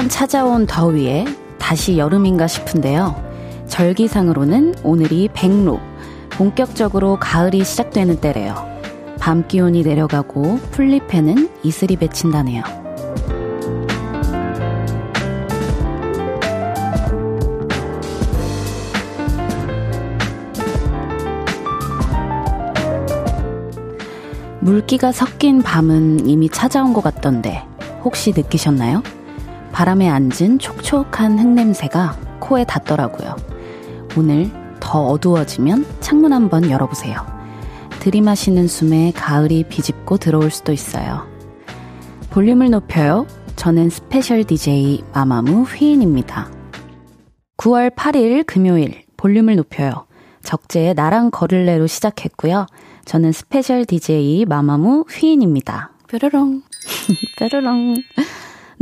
한번 찾아온 더위에 다시 여름인가 싶은데요. 절기상으로는 오늘이 백로, 본격적으로 가을이 시작되는 때래요. 밤 기온이 내려가고 풀잎에는 이슬이 맺힌다네요. 물기가 섞인 밤은 이미 찾아온 것 같던데 혹시 느끼셨나요? 바람에 앉은 촉촉한 흙냄새가 코에 닿더라고요. 오늘 더 어두워지면 창문 한번 열어보세요. 들이마시는 숨에 가을이 비집고 들어올 수도 있어요. 볼륨을 높여요. 저는 스페셜 DJ 마마무 휘인입니다. 9월 8일 금요일 볼륨을 높여요. 적재의 나랑 걸을래로 시작했고요. 저는 스페셜 DJ 마마무 휘인입니다. 뾰로롱. 뾰로롱.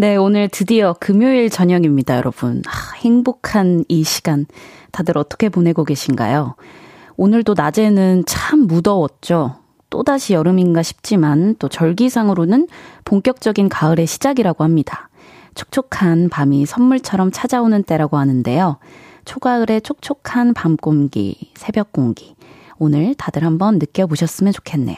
네, 오늘 드디어 금요일 저녁입니다, 여러분. 아, 행복한 이 시간. 다들 어떻게 보내고 계신가요? 오늘도 낮에는 참 무더웠죠. 또다시 여름인가 싶지만 또 절기상으로는 본격적인 가을의 시작이라고 합니다. 촉촉한 밤이 선물처럼 찾아오는 때라고 하는데요. 초가을의 촉촉한 밤 공기, 새벽 공기. 오늘 다들 한번 느껴보셨으면 좋겠네요.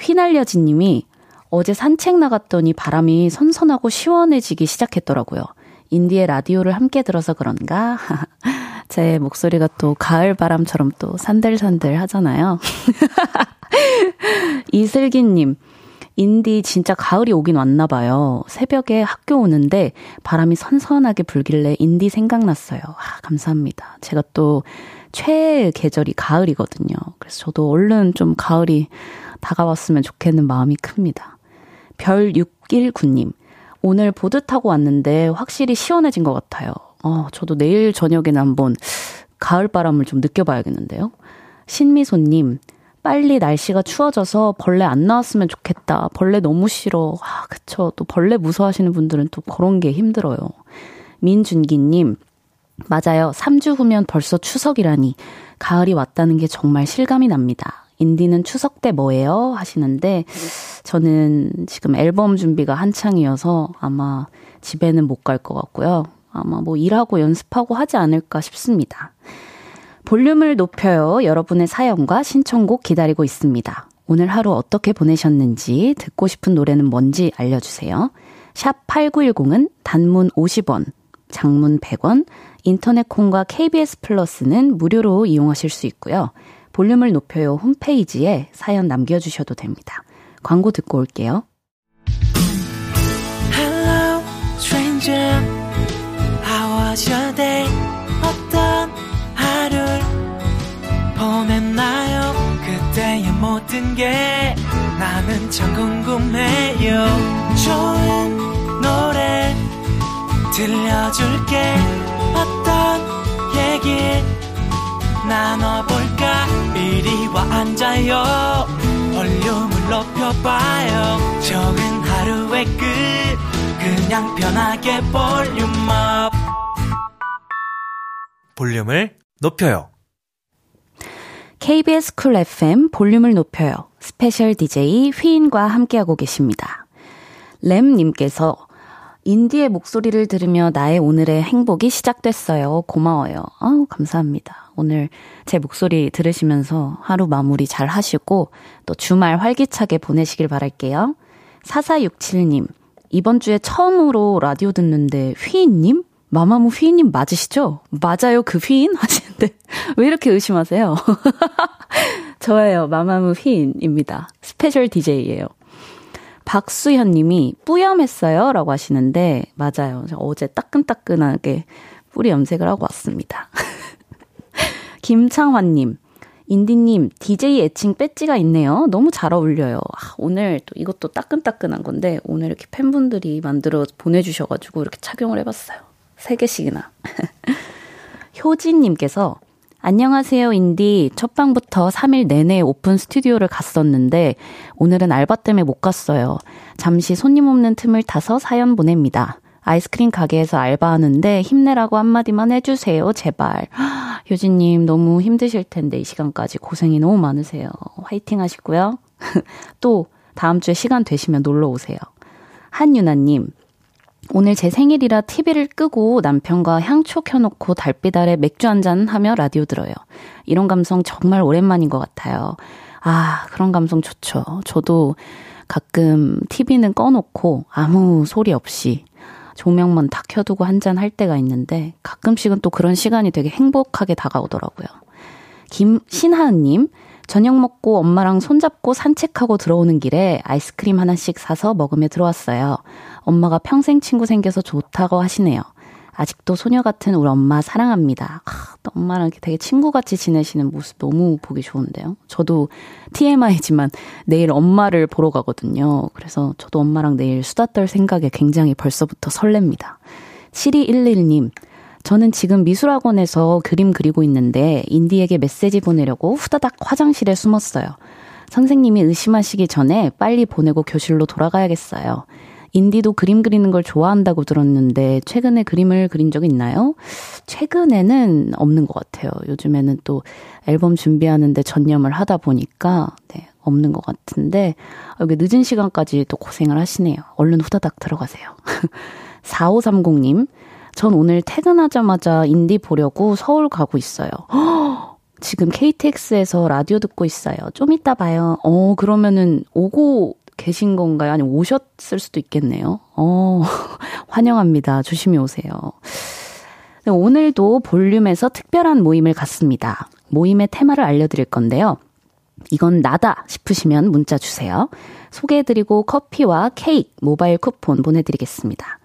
휘날려진 님이 어제 산책 나갔더니 바람이 선선하고 시원해지기 시작했더라고요. 인디의 라디오를 함께 들어서 그런가? 제 목소리가 또 가을 바람처럼 또 산들산들 하잖아요. 이슬기님, 인디 진짜 가을이 오긴 왔나 봐요. 새벽에 학교 오는데 바람이 선선하게 불길래 인디 생각났어요. 아, 감사합니다. 제가 또 최애 계절이 가을이거든요. 그래서 저도 얼른 좀 가을이 다가왔으면 좋겠는 마음이 큽니다. 별 619님. 오늘 보드 타고 왔는데 확실히 시원해진 것 같아요. 어, 저도 내일 저녁에는 한번 가을 바람을 좀 느껴봐야겠는데요. 신미소님, 빨리 날씨가 추워져서 벌레 안 나왔으면 좋겠다. 벌레 너무 싫어. 아, 그쵸. 또 벌레 무서워하시는 분들은 또 그런 게 힘들어요. 민준기님, 맞아요. 3주 후면 벌써 추석이라니. 가을이 왔다는 게 정말 실감이 납니다. 인디는 추석 때 뭐예요? 하시는데 저는 지금 앨범 준비가 한창이어서 아마 집에는 못 갈 것 같고요. 아마 뭐 일하고 연습하고 하지 않을까 싶습니다. 볼륨을 높여요. 여러분의 사연과 신청곡 기다리고 있습니다. 오늘 하루 어떻게 보내셨는지 듣고 싶은 노래는 뭔지 알려주세요. 샵 8910은 단문 50원, 장문 100원, 인터넷 콩과 KBS 플러스는 무료로 이용하실 수 있고요. 볼륨을 높여요 홈페이지에 사연 남겨주셔도 됩니다. 광고 듣고 올게요. Hello, stranger. How was your day? 어떤 하루를 보냈나요? 그때의 모든 게 나는 참 궁금해요. 좋은 노래 들려줄게. 어떤 얘기 나눠볼까? 이리 와 앉아요. 볼륨을 높여봐요. 적은 하루의 끝. 그냥 편하게 볼륨업. 볼륨을 높여요. KBS 쿨 FM 볼륨을 높여요. 스페셜 DJ 휘인과 함께하고 계십니다. 램님께서 인디의 목소리를 들으며 나의 오늘의 행복이 시작됐어요. 고마워요. 아우, 감사합니다. 오늘 제 목소리 들으시면서 하루 마무리 잘 하시고 또 주말 활기차게 보내시길 바랄게요. 4467님, 이번 주에 처음으로 라디오 듣는데 휘인님? 마마무 휘인님 맞으시죠? 맞아요, 그 휘인? 하시는데 왜 이렇게 의심하세요? 저예요, 마마무 휘인입니다. 스페셜 DJ예요. 박수현 님이 뿌염했어요? 라고 하시는데, 맞아요. 어제 따끈따끈하게 뿌리 염색을 하고 왔습니다. 김창환 님, 인디님, DJ 애칭 배지가 있네요. 너무 잘 어울려요. 아, 오늘 또 이것도 따끈따끈한 건데, 오늘 이렇게 팬분들이 만들어 보내주셔가지고 이렇게 착용을 해봤어요. 세 개씩이나. 효진님께서 안녕하세요, 인디. 첫 방부터 3일 내내 오픈 스튜디오를 갔었는데, 오늘은 알바 때문에 못 갔어요. 잠시 손님 없는 틈을 타서 사연 보냅니다. 아이스크림 가게에서 알바하는데 힘내라고 한마디만 해주세요, 제발. 효진님, 너무 힘드실 텐데, 이 시간까지 고생이 너무 많으세요. 화이팅 하시고요. 또, 다음 주에 시간 되시면 놀러 오세요. 한유나님, 오늘 제 생일이라 TV를 끄고 남편과 향초 켜놓고 달빛 아래 맥주 한잔 하며 라디오 들어요. 이런 감성 정말 오랜만인 것 같아요. 아, 그런 감성 좋죠. 저도 가끔 TV는 꺼놓고 아무 소리 없이 조명만 다 켜두고 한잔 할 때가 있는데 가끔씩은 또 그런 시간이 되게 행복하게 다가오더라고요. 김신하은님, 저녁 먹고 엄마랑 손잡고 산책하고 들어오는 길에 아이스크림 하나씩 사서 먹으며 들어왔어요. 엄마가 평생 친구 생겨서 좋다고 하시네요. 아직도 소녀 같은 우리 엄마 사랑합니다. 아, 엄마랑 이렇게 되게 친구같이 지내시는 모습 너무 보기 좋은데요. 저도 TMI지만 내일 엄마를 보러 가거든요. 그래서 저도 엄마랑 내일 수다 떨 생각에 굉장히 벌써부터 설렙니다. 7211님, 저는 지금 미술학원에서 그림 그리고 있는데 인디에게 메시지 보내려고 후다닥 화장실에 숨었어요. 선생님이 의심하시기 전에 빨리 보내고 교실로 돌아가야겠어요. 인디도 그림 그리는 걸 좋아한다고 들었는데 최근에 그림을 그린 적 있나요? 최근에는 없는 것 같아요. 요즘에는 또 앨범 준비하는데 전념을 하다 보니까 네, 없는 것 같은데 여기 늦은 시간까지 또 고생을 하시네요. 얼른 후다닥 들어가세요. 4530님, 전 오늘 퇴근하자마자 인디 보려고 서울 가고 있어요. 지금 KTX에서 라디오 듣고 있어요. 좀 이따 봐요. 어, 그러면은 오고 계신 건가요? 아니면 오셨을 수도 있겠네요. 어, 환영합니다. 조심히 오세요. 네, 오늘도 볼륨에서 특별한 모임을 갖습니다. 모임의 테마를 알려드릴 건데요. 이건 나다 싶으시면 문자 주세요. 소개해드리고 커피와 케이크, 모바일 쿠폰 보내드리겠습니다.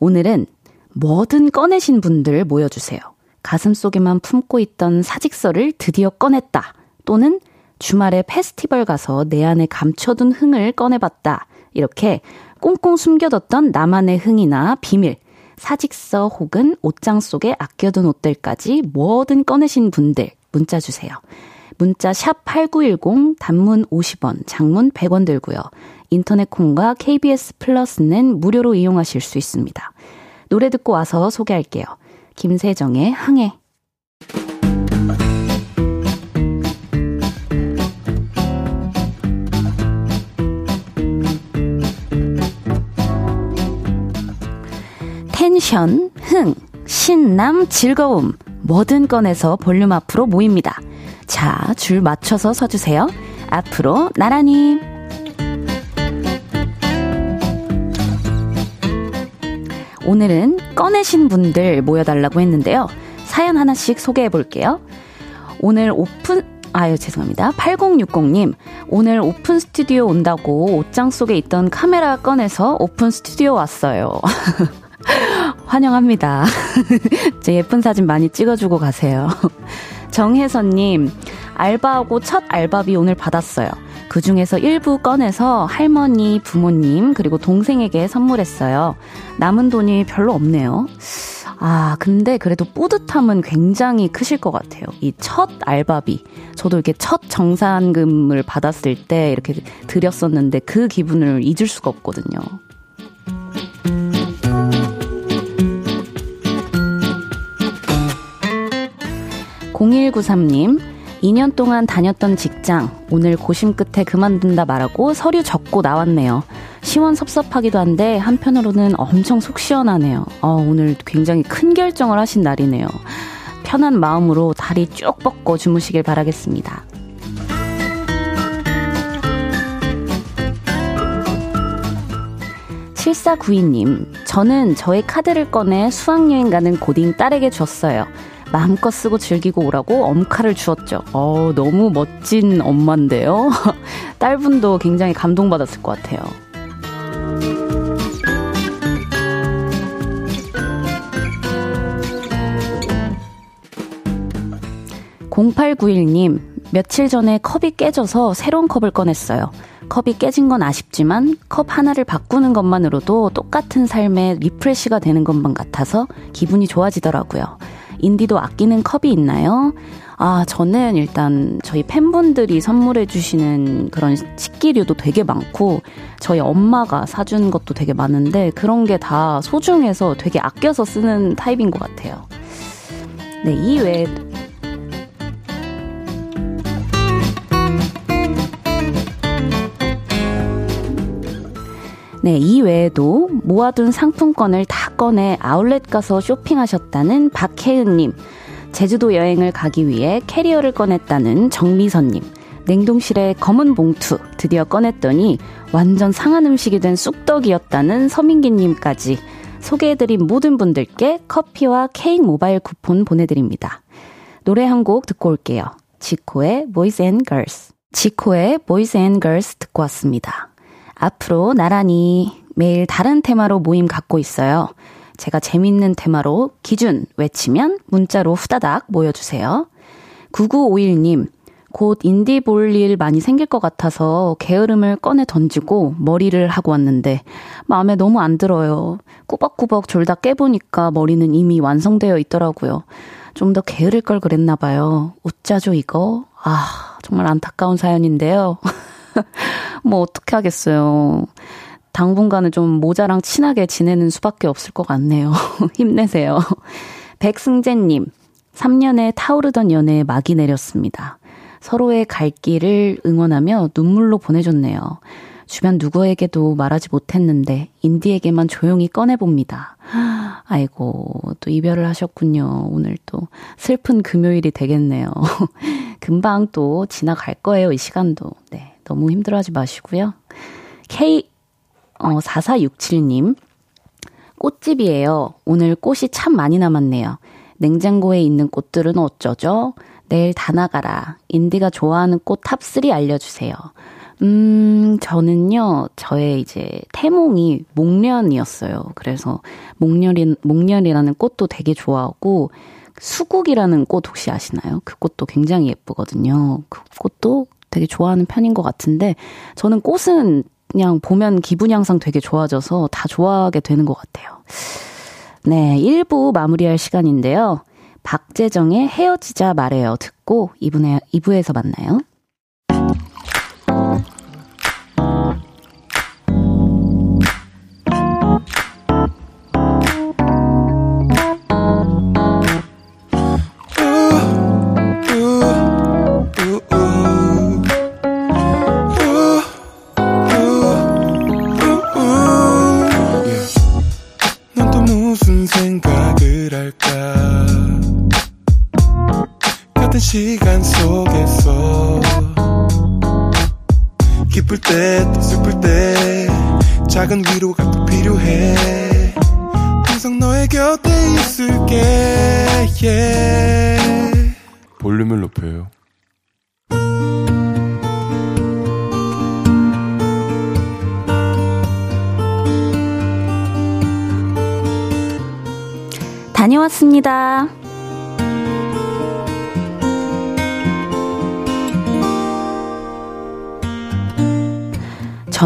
오늘은 뭐든 꺼내신 분들 모여주세요. 가슴 속에만 품고 있던 사직서를 드디어 꺼냈다. 또는 주말에 페스티벌 가서 내 안에 감춰둔 흥을 꺼내봤다. 이렇게 꽁꽁 숨겨뒀던 나만의 흥이나 비밀, 사직서 혹은 옷장 속에 아껴둔 옷들까지 뭐든 꺼내신 분들 문자 주세요. 문자 샵 8910 단문 50원, 장문 100원 들고요. 인터넷 콩과 KBS 플러스는 무료로 이용하실 수 있습니다. 노래 듣고 와서 소개할게요. 김세정의 항해. 텐션, 흥, 신남, 즐거움, 뭐든 꺼내서 볼륨 앞으로 모입니다. 자, 줄 맞춰서 서주세요. 앞으로 나란히. 오늘은 꺼내신 분들 모여달라고 했는데요. 사연 하나씩 소개해 볼게요. 오늘 오픈, 아유, 죄송합니다. 8060님, 오늘 오픈 스튜디오 온다고 옷장 속에 있던 카메라 꺼내서 오픈 스튜디오 왔어요. 환영합니다. 제 예쁜 사진 많이 찍어주고 가세요. 정혜선님, 알바하고 첫 알바비 오늘 받았어요. 그 중에서 일부 꺼내서 할머니, 부모님, 그리고 동생에게 선물했어요. 남은 돈이 별로 없네요. 아, 근데 그래도 뿌듯함은 굉장히 크실 것 같아요. 이 첫 알바비. 저도 이렇게 첫 정산금을 받았을 때 이렇게 드렸었는데 그 기분을 잊을 수가 없거든요. 0193님, 2년 동안 다녔던 직장, 오늘 고심 끝에 그만둔다 말하고 서류 적고 나왔네요. 시원섭섭하기도 한데, 한편으로는 엄청 속 시원하네요. 어, 오늘 굉장히 큰 결정을 하신 날이네요. 편한 마음으로 다리 쭉 뻗고 주무시길 바라겠습니다. 7492님, 저는 저의 카드를 꺼내 수학여행 가는 고딩 딸에게 줬어요. 마음껏 쓰고 즐기고 오라고 엄카를 주었죠. 어, 너무 멋진 엄마인데요. 딸분도 굉장히 감동받았을 것 같아요. 0891님, 며칠 전에 컵이 깨져서 새로운 컵을 꺼냈어요. 컵이 깨진 건 아쉽지만 컵 하나를 바꾸는 것만으로도 똑같은 삶에 refresh가 되는 것만 같아서 기분이 좋아지더라고요. 인디도 아끼는 컵이 있나요? 아, 저는 일단 저희 팬분들이 선물해 주시는 그런 식기류도 되게 많고 저희 엄마가 사준 것도 되게 많은데 그런 게 다 소중해서 되게 아껴서 쓰는 타입인 것 같아요. 네, 이 외에 네, 이 외에도 모아둔 상품권을 다 꺼내 아울렛 가서 쇼핑하셨다는 박혜은님, 제주도 여행을 가기 위해 캐리어를 꺼냈다는 정미선님, 냉동실에 검은 봉투 드디어 꺼냈더니 완전 상한 음식이 된 쑥떡이었다는 서민기님까지 소개해드린 모든 분들께 커피와 케이크 모바일 쿠폰 보내드립니다. 노래 한 곡 듣고 올게요. 지코의 Boys and Girls. 지코의 Boys and Girls 듣고 왔습니다. 앞으로 나란히 매일 다른 테마로 모임 갖고 있어요. 제가 재밌는 테마로 기준 외치면 문자로 후다닥 모여주세요. 9951님, 곧 인디 볼 일 많이 생길 것 같아서 게으름을 꺼내 던지고 머리를 하고 왔는데 마음에 너무 안 들어요. 꾸벅꾸벅 졸다 깨보니까 머리는 이미 완성되어 있더라고요. 좀 더 게으를 걸 그랬나 봐요. 웃자죠 이거? 아 정말 안타까운 사연인데요. 뭐 어떻게 하겠어요. 당분간은 좀 모자랑 친하게 지내는 수밖에 없을 것 같네요. 힘내세요. 백승재님, 3년에 타오르던 연애에 막이 내렸습니다. 서로의 갈 길을 응원하며 눈물로 보내줬네요. 주변 누구에게도 말하지 못했는데 인디에게만 조용히 꺼내봅니다. 아이고, 또 이별을 하셨군요. 오늘 또 슬픈 금요일이 되겠네요. 금방 또 지나갈 거예요, 이 시간도. 네, 너무 힘들어하지 마시고요. K, 어, 4467님. 꽃집이에요. 오늘 꽃이 참 많이 남았네요. 냉장고에 있는 꽃들은 어쩌죠? 내일 다 나가라. 인디가 좋아하는 꽃 top 3 알려주세요. 음, 저는요, 저의 이제 태몽이 목련이었어요. 그래서 목련이, 목련이라는 꽃도 되게 좋아하고, 수국이라는 꽃 혹시 아시나요? 그 꽃도 굉장히 예쁘거든요. 그 꽃도 되게 좋아하는 편인 것 같은데, 저는 꽃은 그냥 보면 기분 향상 되게 좋아져서 다 좋아하게 되는 것 같아요. 네, 1부 마무리할 시간인데요. 박재정의 헤어지자 말해요 듣고 2부에, 2부에서 만나요.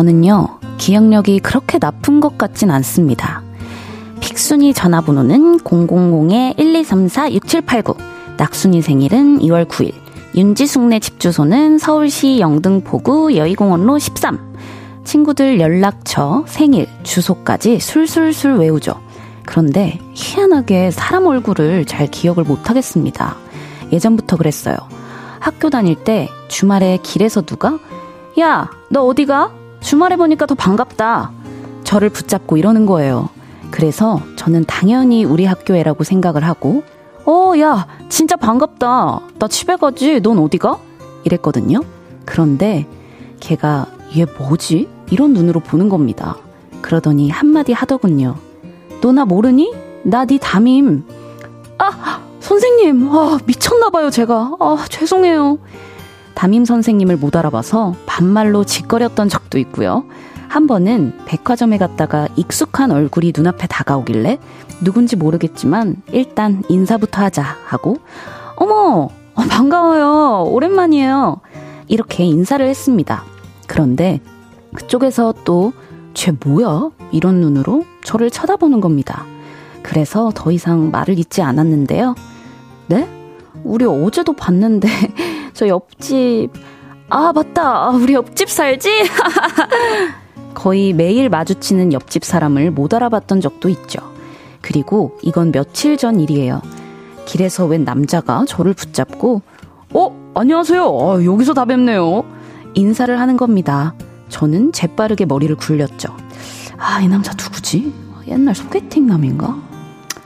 저는요, 기억력이 그렇게 나쁜 것 같진 않습니다. 픽순이 전화번호는 000-1234-6789. 낙순이 생일은 2월 9일. 윤지숙네 집 주소는 서울시 영등포구 여의공원로 13. 친구들 연락처, 생일, 주소까지 술술술 외우죠. 그런데 희한하게 사람 얼굴을 잘 기억을 못하겠습니다. 예전부터 그랬어요. 학교 다닐 때 주말에 길에서 누가 야, 너 어디 가? 주말에 보니까 더 반갑다. 저를 붙잡고 이러는 거예요. 그래서 저는 당연히 우리 학교에라고 생각을 하고, 어, 야, 진짜 반갑다. 나 집에 가지. 넌 어디가? 이랬거든요. 그런데 걔가 얘 뭐지? 이런 눈으로 보는 겁니다. 그러더니 한마디 하더군요. 너 나 모르니? 나 네 담임. 아, 선생님. 아, 미쳤나봐요, 제가. 아, 죄송해요. 담임 선생님을 못 알아봐서 반말로 짓거렸던 적도 있고요. 한 번은 백화점에 갔다가 익숙한 얼굴이 눈앞에 다가오길래 누군지 모르겠지만 일단 인사부터 하자 하고 어머 어, 반가워요 오랜만이에요 이렇게 인사를 했습니다. 그런데 그쪽에서 또 쟤 뭐야 이런 눈으로 저를 쳐다보는 겁니다. 그래서 더 이상 말을 잇지 않았는데요. 네? 우리 어제도 봤는데 저 옆집, 아, 맞다. 아, 우리 옆집 살지? 거의 매일 마주치는 옆집 사람을 못 알아봤던 적도 있죠. 그리고 이건 며칠 전 일이에요. 길에서 웬 남자가 저를 붙잡고, 어? 안녕하세요. 아, 여기서 다 뵙네요. 인사를 하는 겁니다. 저는 재빠르게 머리를 굴렸죠. 아, 이 남자 누구지? 옛날 소개팅 남인가?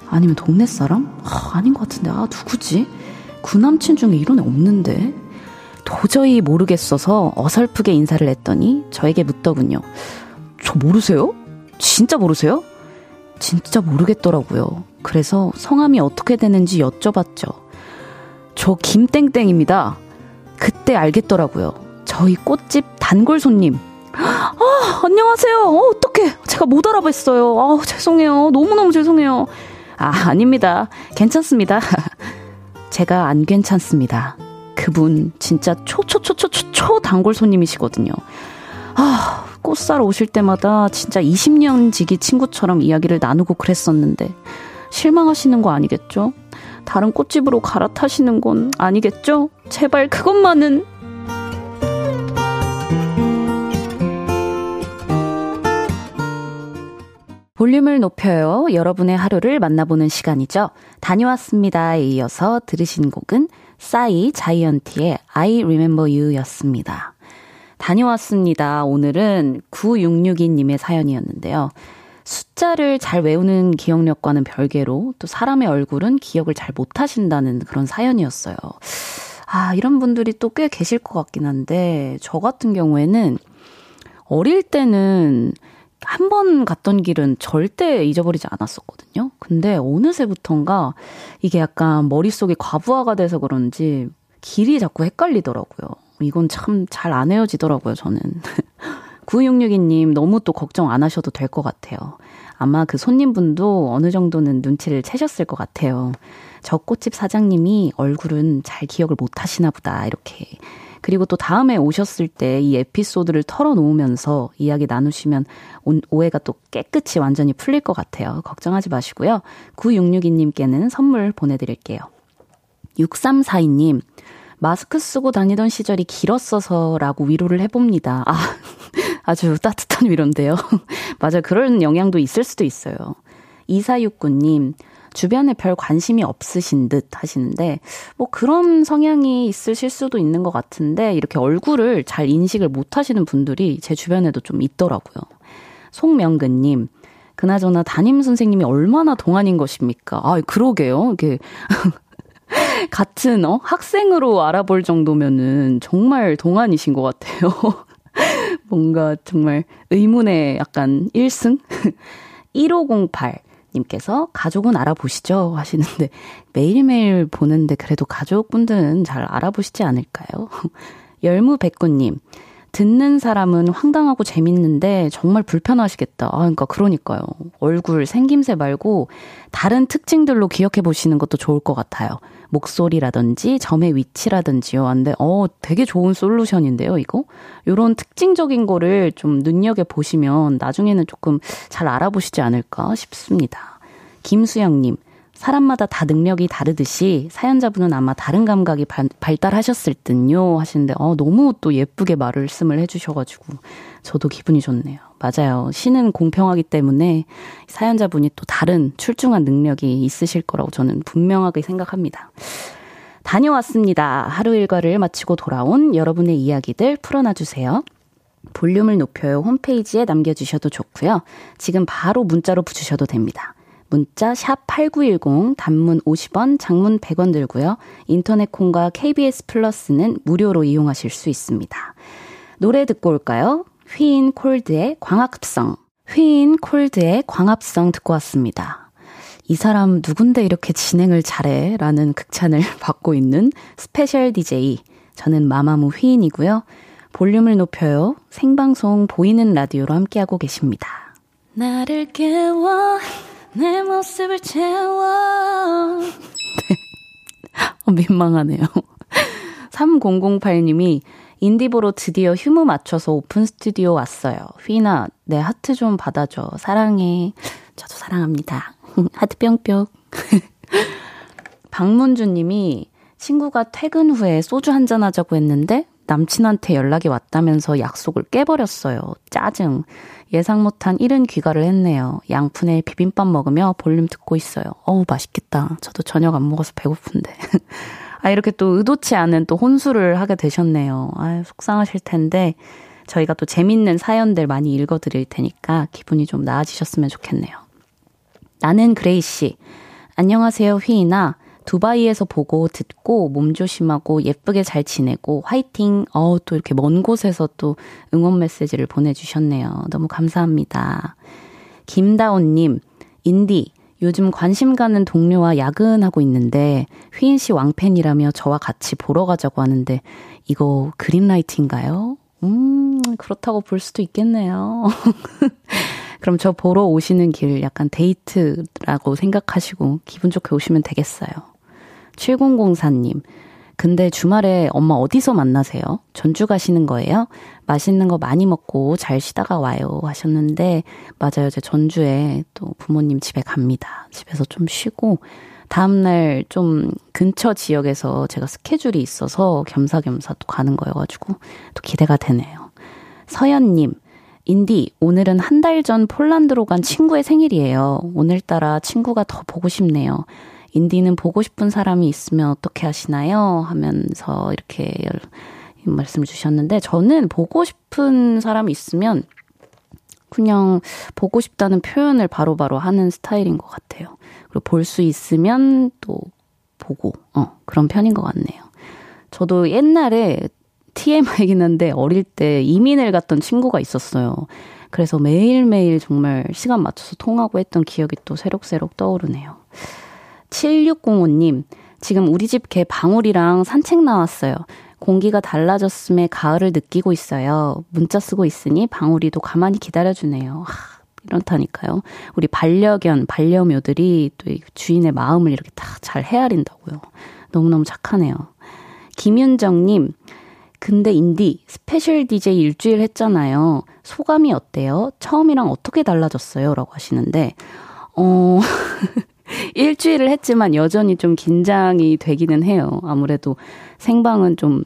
아니면 동네 사람? 아, 아닌 것 같은데. 아, 누구지? 구남친 중에 이런 애 없는데. 도저히 모르겠어서 어설프게 인사를 했더니 저에게 묻더군요. 저 모르세요? 진짜 모르세요? 진짜 모르겠더라고요. 그래서 성함이 어떻게 되는지 여쭤봤죠. 저 김땡땡입니다. 그때 알겠더라고요. 저희 꽃집 단골 손님. 아, 안녕하세요. 어, 어떡해. 제가 못 알아뵀어요. 아, 죄송해요. 너무너무 죄송해요. 아, 아닙니다. 괜찮습니다. 제가 안 괜찮습니다. 그분 진짜 초초초초초 단골 손님이시거든요. 아, 꽃 사러 오실 때마다 진짜 20년 지기 친구처럼 이야기를 나누고 그랬었는데 실망하시는 거 아니겠죠? 다른 꽃집으로 갈아타시는 건 아니겠죠? 제발 그것만은 볼륨을 높여요. 여러분의 하루를 만나보는 시간이죠. 다녀왔습니다에 이어서 들으신 곡은 싸이 자이언티의 I Remember You 였습니다. 다녀왔습니다. 오늘은 9662님의 사연이었는데요. 숫자를 잘 외우는 기억력과는 별개로 또 사람의 얼굴은 기억을 잘 못하신다는 그런 사연이었어요. 아, 이런 분들이 또 꽤 계실 것 같긴 한데, 저 같은 경우에는 어릴 때는 한 번 갔던 길은 절대 잊어버리지 않았었거든요. 근데 어느새부턴가 이게 약간 머릿속이 과부하가 돼서 그런지 길이 자꾸 헷갈리더라고요. 이건 참 잘 안 헤어지더라고요, 저는. 9662님 너무 또 걱정 안 하셔도 될 것 같아요. 아마 그 손님분도 어느 정도는 눈치를 채셨을 것 같아요. 저 꽃집 사장님이 얼굴은 잘 기억을 못 하시나 보다, 이렇게. 그리고 또 다음에 오셨을 때 이 에피소드를 털어놓으면서 이야기 나누시면 오해가 또 깨끗이 완전히 풀릴 것 같아요. 걱정하지 마시고요. 9662님께는 선물 보내드릴게요. 6342님, 마스크 쓰고 다니던 시절이 길었어서라고 위로를 해봅니다. 아, 아주 따뜻한 위로인데요. 맞아요. 그런 영향도 있을 수도 있어요. 2469님, 주변에 별 관심이 없으신 듯 하시는데, 뭐 그런 성향이 있으실 수도 있는 것 같은데, 이렇게 얼굴을 잘 인식을 못 하시는 분들이 제 주변에도 좀 있더라고요. 송명근님, 그나저나 담임 선생님이 얼마나 동안인 것입니까? 아, 그러게요. 이게 같은 어 학생으로 알아볼 정도면은 정말 동안이신 것 같아요. 뭔가 정말 의문의 약간 1승? 1508 님께서 가족은 알아보시죠 하시는데 매일매일 보는데 그래도 가족분들은 잘 알아보시지 않을까요? 열무백구님 듣는 사람은 황당하고 재밌는데 정말 불편하시겠다. 아, 그러니까 그러니까요. 얼굴 생김새 말고 다른 특징들로 기억해 보시는 것도 좋을 것 같아요. 목소리라든지 점의 위치라든지요. 근데 어 되게 좋은 솔루션인데요, 이거. 요런 특징적인 거를 좀 눈여겨 보시면 나중에는 조금 잘 알아보시지 않을까 싶습니다. 김수영 님. 사람마다 다 능력이 다르듯이 사연자분은 아마 다른 감각이 발, 발달하셨을 듯요 하시는데 어 너무 또 예쁘게 말씀을 해주셔가지고 저도 기분이 좋네요. 맞아요. 신은 공평하기 때문에 사연자분이 또 다른 출중한 능력이 있으실 거라고 저는 분명하게 생각합니다. 다녀왔습니다. 하루 일과를 마치고 돌아온 여러분의 이야기들 풀어놔 주세요. 볼륨을 높여요 홈페이지에 남겨주셔도 좋고요. 지금 바로 문자로 주셔도 됩니다. 문자 샵 8910 단문 50원, 장문 100원 들고요. 인터넷 콩과 KBS 플러스는 무료로 이용하실 수 있습니다. 노래 듣고 올까요? 휘인 콜드의 광합성. 휘인 콜드의 광합성 듣고 왔습니다. 이 사람 누군데 이렇게 진행을 잘해? 라는 극찬을 받고 있는 스페셜 DJ. 저는 마마무 휘인이고요. 볼륨을 높여요. 생방송 보이는 라디오로 함께하고 계십니다. 나를 깨워 내 모습을 채워. 네. 어, 민망하네요. 3008님이 인디 보러 드디어 휴무 맞춰서 오픈 스튜디오 왔어요. 휘나, 내 하트 좀 받아줘. 사랑해. 저도 사랑합니다. 하트 뿅뿅. 박문주 님이 친구가 퇴근 후에 소주 한잔 하자고 했는데 남친한테 연락이 왔다면서 약속을 깨버렸어요. 짜증. 예상 못한 이른 귀가를 했네요. 양푼에 비빔밥 먹으며 볼륨 듣고 있어요. 어우, 맛있겠다. 저도 저녁 안 먹어서 배고픈데. 아, 이렇게 또 의도치 않은 또 혼수를 하게 되셨네요. 아 속상하실 텐데. 저희가 또 재밌는 사연들 많이 읽어드릴 테니까 기분이 좀 나아지셨으면 좋겠네요. 나는 그레이 씨. 안녕하세요, 휘이나. 두바이에서 보고 듣고 몸 조심하고 예쁘게 잘 지내고 화이팅. 어, 또 이렇게 먼 곳에서 또 응원 메시지를 보내주셨네요. 너무 감사합니다. 김다온님, 인디, 요즘 관심 가는 동료와 야근하고 있는데 휘인 씨 왕팬이라며 저와 같이 보러 가자고 하는데 이거 green light인가요? 음, 그렇다고 볼 수도 있겠네요. 그럼 저 보러 오시는 길 약간 데이트라고 생각하시고 기분 좋게 오시면 되겠어요. 7004님, 근데 주말에 엄마 어디서 만나세요? 전주 가시는 거예요? 맛있는 거 많이 먹고 잘 쉬다가 와요 하셨는데, 맞아요. 제 전주에 또 부모님 집에 갑니다. 집에서 좀 쉬고, 다음날 좀 근처 지역에서 제가 스케줄이 있어서 겸사겸사 또 가는 거여가지고 또 기대가 되네요. 서연님, 인디, 오늘은 한 달 전 폴란드로 간 친구의 생일이에요. 오늘따라 친구가 더 보고 싶네요. 인디는 보고 싶은 사람이 있으면 어떻게 하시나요? 하면서 이렇게 말씀을 주셨는데, 저는 보고 싶은 사람이 있으면 그냥 보고 싶다는 표현을 바로바로 바로 하는 스타일인 것 같아요. 그리고 볼 수 있으면 또 보고, 어, 그런 편인 것 같네요. 저도 옛날에 TMI이긴 한데 어릴 때 이민을 갔던 친구가 있었어요. 그래서 매일매일 정말 시간 맞춰서 통하고 했던 기억이 또 새록새록 떠오르네요. 7605님, 지금 우리 집 개 방울이랑 산책 나왔어요. 공기가 달라졌음에 가을을 느끼고 있어요. 문자 쓰고 있으니 방울이도 가만히 기다려주네요. 하, 이렇다니까요. 우리 반려견, 반려묘들이 또 주인의 마음을 이렇게 다 잘 헤아린다고요. 너무너무 착하네요. 김윤정님, 근데 인디, 스페셜 DJ 일주일 했잖아요. 소감이 어때요? 처음이랑 어떻게 달라졌어요? 라고 하시는데, 어, 일주일을 했지만 여전히 좀 긴장이 되기는 해요. 아무래도 생방은 좀,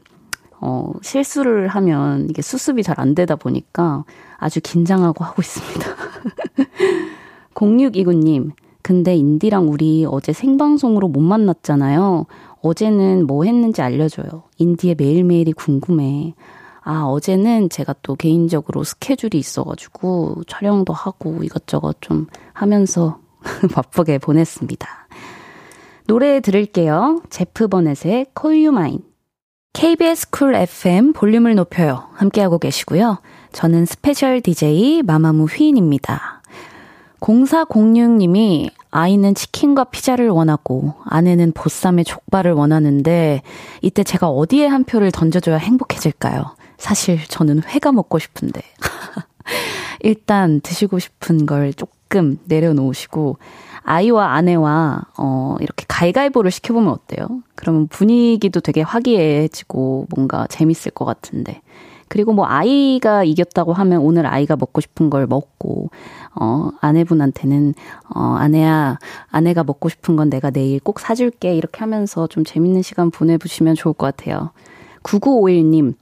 어, 실수를 하면 이게 수습이 잘 안 되다 보니까 아주 긴장하고 하고 있습니다. 0629님, 근데 인디랑 우리 어제 생방송으로 못 만났잖아요. 어제는 뭐 했는지 알려줘요. 인디의 매일매일이 궁금해. 아, 어제는 제가 또 개인적으로 스케줄이 있어가지고 촬영도 하고 이것저것 좀 하면서 바쁘게 보냈습니다. 노래 들을게요. 제프 버넷의 Call You Mine. KBS 쿨 FM 볼륨을 높여요. 함께하고 계시고요. 저는 스페셜 DJ 마마무 휘인입니다. 0406님이 아이는 치킨과 피자를 원하고 아내는 보쌈에 족발을 원하는데 이때 제가 어디에 한 표를 던져줘야 행복해질까요? 사실 저는 회가 먹고 싶은데. 일단 드시고 싶은 걸 조금 내려놓으시고 아이와 아내와 어 이렇게 가위가위보를 시켜보면 어때요? 그러면 분위기도 되게 화기애애해지고 뭔가 재밌을 것 같은데. 그리고 뭐 아이가 이겼다고 하면 오늘 아이가 먹고 싶은 걸 먹고 어 아내분한테는 어 아내야 아내가 먹고 싶은 건 내가 내일 꼭 사줄게 이렇게 하면서 좀 재밌는 시간 보내보시면 좋을 것 같아요. 9951님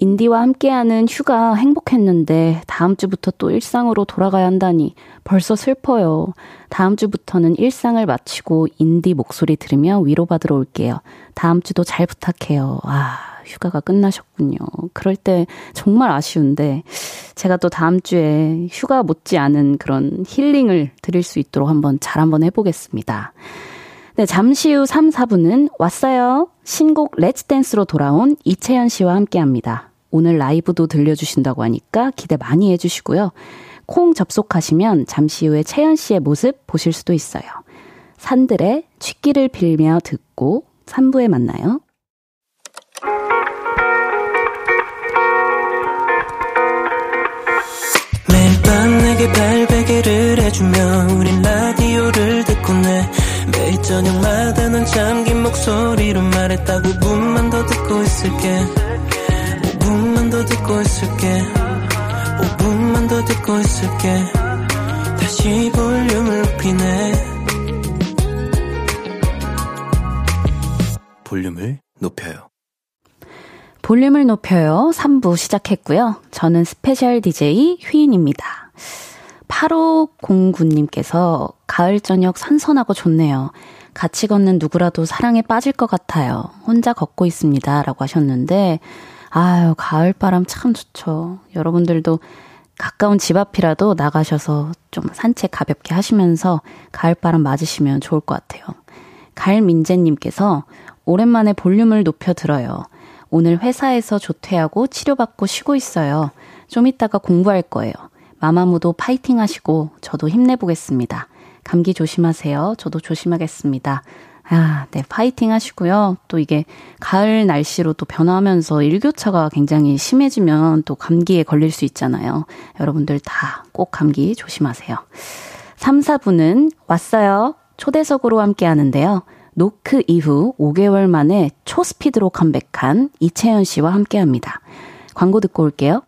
인디와 함께하는 휴가 행복했는데 다음 주부터 또 일상으로 돌아가야 한다니 벌써 슬퍼요. 다음 주부터는 일상을 마치고 인디 목소리 들으며 위로받으러 올게요. 다음 주도 잘 부탁해요. 아, 휴가가 끝나셨군요. 그럴 때 정말 아쉬운데 제가 또 다음 주에 휴가 못지 않은 그런 힐링을 드릴 수 있도록 한번 잘 한번 해보겠습니다. 네, 잠시 후 3, 4부는 왔어요. 신곡 Let's Dance로 돌아온 이채연 씨와 함께 합니다. 오늘 라이브도 들려주신다고 하니까 기대 많이 해주시고요. 콩 접속하시면 잠시 후에 채연 씨의 모습 보실 수도 있어요. 산들의 취기를 빌며 듣고 3부에 만나요. 매일 밤 내게 발베개를 해주며 우린 저녁마다 넌 잠긴 목소리로 말했다 5분만 더 듣고 있을게. 5분만 더 듣고 있을게. 5분만 더 듣고 있을게. 다시 볼륨을 높이네. 볼륨을 높여요. 볼륨을 높여요. 3부 시작했고요. 저는 special DJ 휘인입니다. 8509님께서 가을 저녁 선선하고 좋네요. 같이 걷는 누구라도 사랑에 빠질 것 같아요. 혼자 걷고 있습니다. 라고 하셨는데, 아유, 가을바람 참 좋죠. 여러분들도 가까운 집 앞이라도 나가셔서 좀 산책 가볍게 하시면서 가을바람 맞으시면 좋을 것 같아요. 갈민재님께서 오랜만에 볼륨을 높여 들어요. 오늘 회사에서 조퇴하고 치료받고 쉬고 있어요. 좀 이따가 공부할 거예요. 마마무도 파이팅 하시고 저도 힘내보겠습니다. 감기 조심하세요. 저도 조심하겠습니다. 아, 네, 파이팅 하시고요. 또 이게 가을 날씨로 또 변화하면서 일교차가 굉장히 심해지면 또 감기에 걸릴 수 있잖아요. 여러분들 다 꼭 감기 조심하세요. 3, 4분은 왔어요. 초대석으로 함께 하는데요. 노크 이후 5개월 만에 초스피드로 컴백한 이채연 씨와 함께 합니다. 광고 듣고 올게요.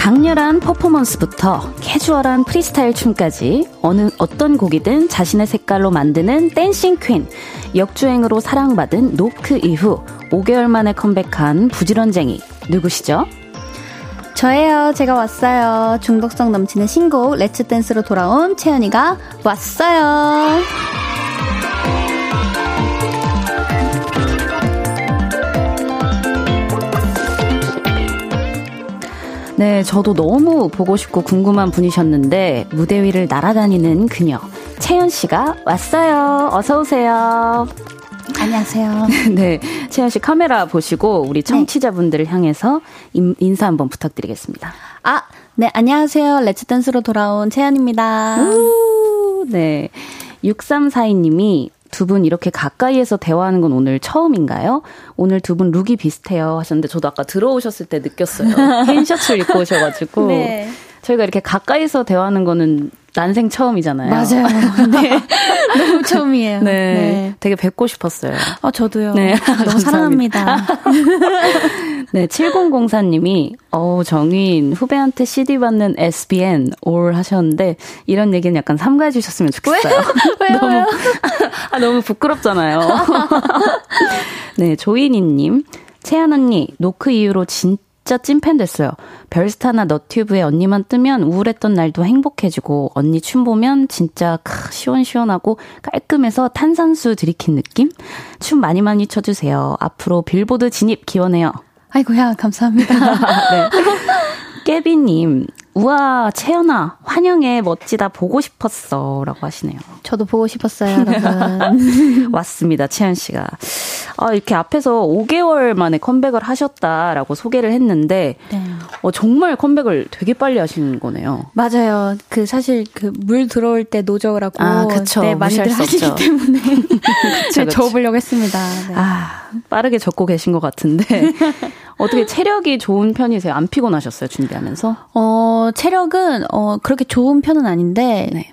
강렬한 퍼포먼스부터 캐주얼한 프리스타일 춤까지 어느 어떤 곡이든 자신의 색깔로 만드는 dancing queen. 역주행으로 사랑받은 노크 이후 5개월 만에 컴백한 부지런쟁이 누구시죠? 저예요. 제가 왔어요. 중독성 넘치는 신곡 Let's Dance로 돌아온 채연이가 왔어요. 네, 저도 너무 보고 싶고 궁금한 분이셨는데 무대 위를 날아다니는 그녀 채연 씨가 왔어요. 어서 오세요. 안녕하세요. 네, 채연 씨 카메라 보시고 우리 네. 청취자분들을 향해서 인, 인사 한번 부탁드리겠습니다. 아, 네, 안녕하세요. Let's Dance로 돌아온 채연입니다. 네. 6342님이 두 분 이렇게 가까이에서 대화하는 건 오늘 처음인가요? 오늘 두 분 룩이 비슷해요 하셨는데 저도 아까 들어오셨을 때 느꼈어요. 흰 셔츠를 입고 오셔가지고. 네. 저희가 이렇게 가까이서 대화하는 거는 난생 처음이잖아요. 맞아요. 네. 너무 처음이에요. 네. 네. 되게 뵙고 싶었어요. 어, 저도요. 네. 너무 사랑합니다. 네, 7004님이, 어 정인, 후배한테 CD 받는 SBN, 올 하셨는데, 이런 얘기는 약간 삼가해 주셨으면 좋겠어요. 왜요? 너무, 아, 너무 부끄럽잖아요. 네, 조인이님, 채연 언니, 노크 이후로 진짜 진짜 찐팬 됐어요. 별스타나 너튜브에 언니만 뜨면 우울했던 날도 행복해지고 언니 춤 보면 진짜 크, 시원시원하고 깔끔해서 탄산수 들이킨 느낌? 춤 많이 많이 춰주세요. 앞으로 빌보드 진입 기원해요. 아이고야 감사합니다. 네. 깨비님 우와, 채연아, 환영해, 멋지다, 보고 싶었어. 라고 하시네요. 저도 보고 싶었어요, 여러분. 왔습니다, 채연 씨가. 아, 이렇게 앞에서 5개월 만에 컴백을 하셨다라고 소개를 했는데, 네. 어, 정말 컴백을 되게 빨리 하시는 거네요. 맞아요. 그 사실 그 물 들어올 때 노저라고. 아, 그쵸. 네, 많이들 하시기 때문에. 그쵸, 그쵸. 접으려고 했습니다. 네. 아, 빠르게 접고 계신 것 같은데. 어떻게 체력이 좋은 편이세요? 안 피곤하셨어요, 준비하면서? 어, 체력은, 어, 그렇게 좋은 편은 아닌데, 네.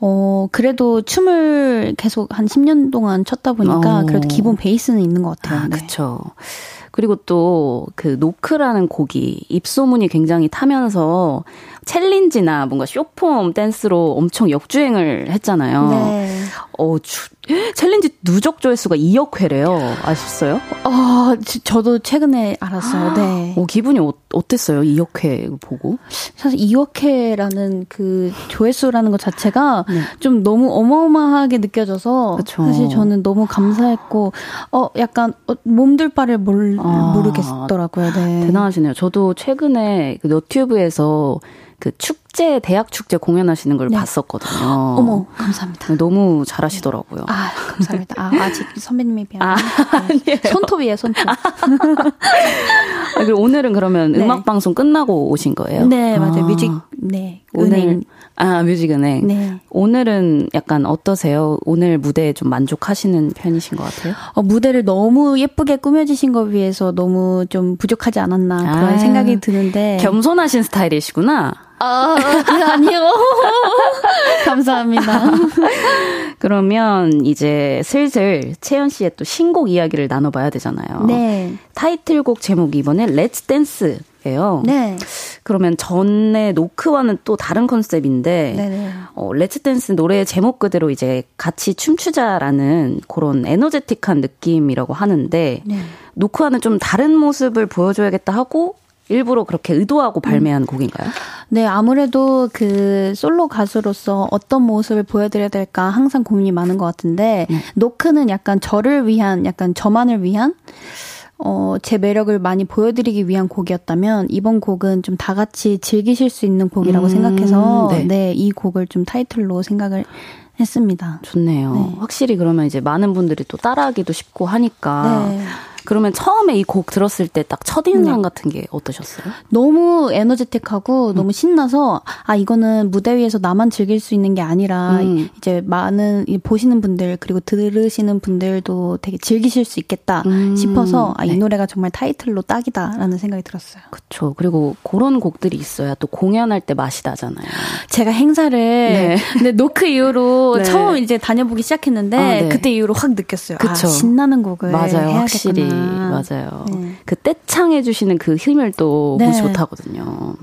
어, 그래도 춤을 계속 한 10년 동안 췄다 보니까, 어. 그래도 기본 베이스는 있는 것 같아요. 아, 네. 그쵸. 그리고 또 그 노크라는 곡이 입소문이 굉장히 타면서 챌린지나 뭔가 쇼폼 댄스로 엄청 역주행을 했잖아요. 네. 어, 주, 챌린지 누적 조회수가 2억 회래요. 아셨어요? 어, 저 도 최근에 알았어요. 네. 어, 기분이 어, 어땠어요? 2억 회 보고? 사실 2억 회라는 그 조회수라는 것 자체가 네. 좀 너무 어마어마하게 느껴져서 그쵸. 사실 저는 너무 감사했고 어 약간 어, 몸둘 바를 몰, 아, 모르겠더라고요. 네. 대단하시네요. 저도 최근에 그 너튜브에서 그 축제 대학 축제 공연하시는 걸 네. 봤었거든요. 어머 감사합니다. 너무 잘하시더라고요. 아 감사합니다. 아, 아직 선배님에 비하면 아, 네. 손톱이에요 손톱. 아, 그리고 오늘은 그러면 네. 음악 방송 끝나고 오신 거예요? 네 맞아요. 아, 뮤직 네 오늘 은행. 아 뮤직 은행. 네. 오늘은 약간 어떠세요? 오늘 무대에 좀 만족하시는 편이신 것 같아요? 어, 무대를 너무 예쁘게 꾸며주신 거 위해서 너무 좀 부족하지 않았나 그런 아, 생각이 드는데 겸손하신 스타일이시구나. 아, 아니요. 감사합니다. 그러면 이제 슬슬 채연 씨의 또 신곡 이야기를 나눠봐야 되잖아요. 네. 타이틀곡 제목이 이번에 Let's Dance예요. 네. 그러면 전에 노크와는 또 다른 컨셉인데, 네네. 어, Let's Dance 노래 제목 그대로 이제 같이 춤추자라는 그런 에너제틱한 느낌이라고 하는데, 네. 노크와는 좀 다른 모습을 보여줘야겠다 하고 일부러 그렇게 의도하고 발매한 음. 곡인가요? 네, 아무래도 그 솔로 가수로서 어떤 모습을 보여드려야 될까 항상 고민이 많은 것 같은데, 네. 노크는 약간 저를 위한, 약간 저만을 위한, 어, 제 매력을 많이 보여드리기 위한 곡이었다면, 이번 곡은 좀 다 같이 즐기실 수 있는 곡이라고 음, 생각해서, 네. 네, 이 곡을 좀 타이틀로 생각을 했습니다. 좋네요. 네. 확실히 그러면 이제 많은 분들이 또 따라하기도 쉽고 하니까. 네. 그러면 처음에 이 곡 들었을 때 딱 첫인상 네. 같은 게 어떠셨어요? 너무 에너제틱하고 음. 너무 신나서 아 이거는 무대 위에서 나만 즐길 수 있는 게 아니라 음. 이제 많은 보시는 분들 그리고 들으시는 분들도 되게 즐기실 수 있겠다 음. 싶어서 아, 이 네. 노래가 정말 타이틀로 딱이다라는 생각이 들었어요. 그렇죠. 그리고 그런 곡들이 있어야 또 공연할 때 맛이 나잖아요. 제가 행사를 네. 근데 노크 이후로 네. 처음 이제 다녀보기 시작했는데 아, 네. 그때 이후로 확 느꼈어요. 그쵸. 아, 신나는 곡을 맞아요. 확실히 맞아요. 네. 그 떼창해 주시는 그 힘을 또 네. 무시 못하거든요.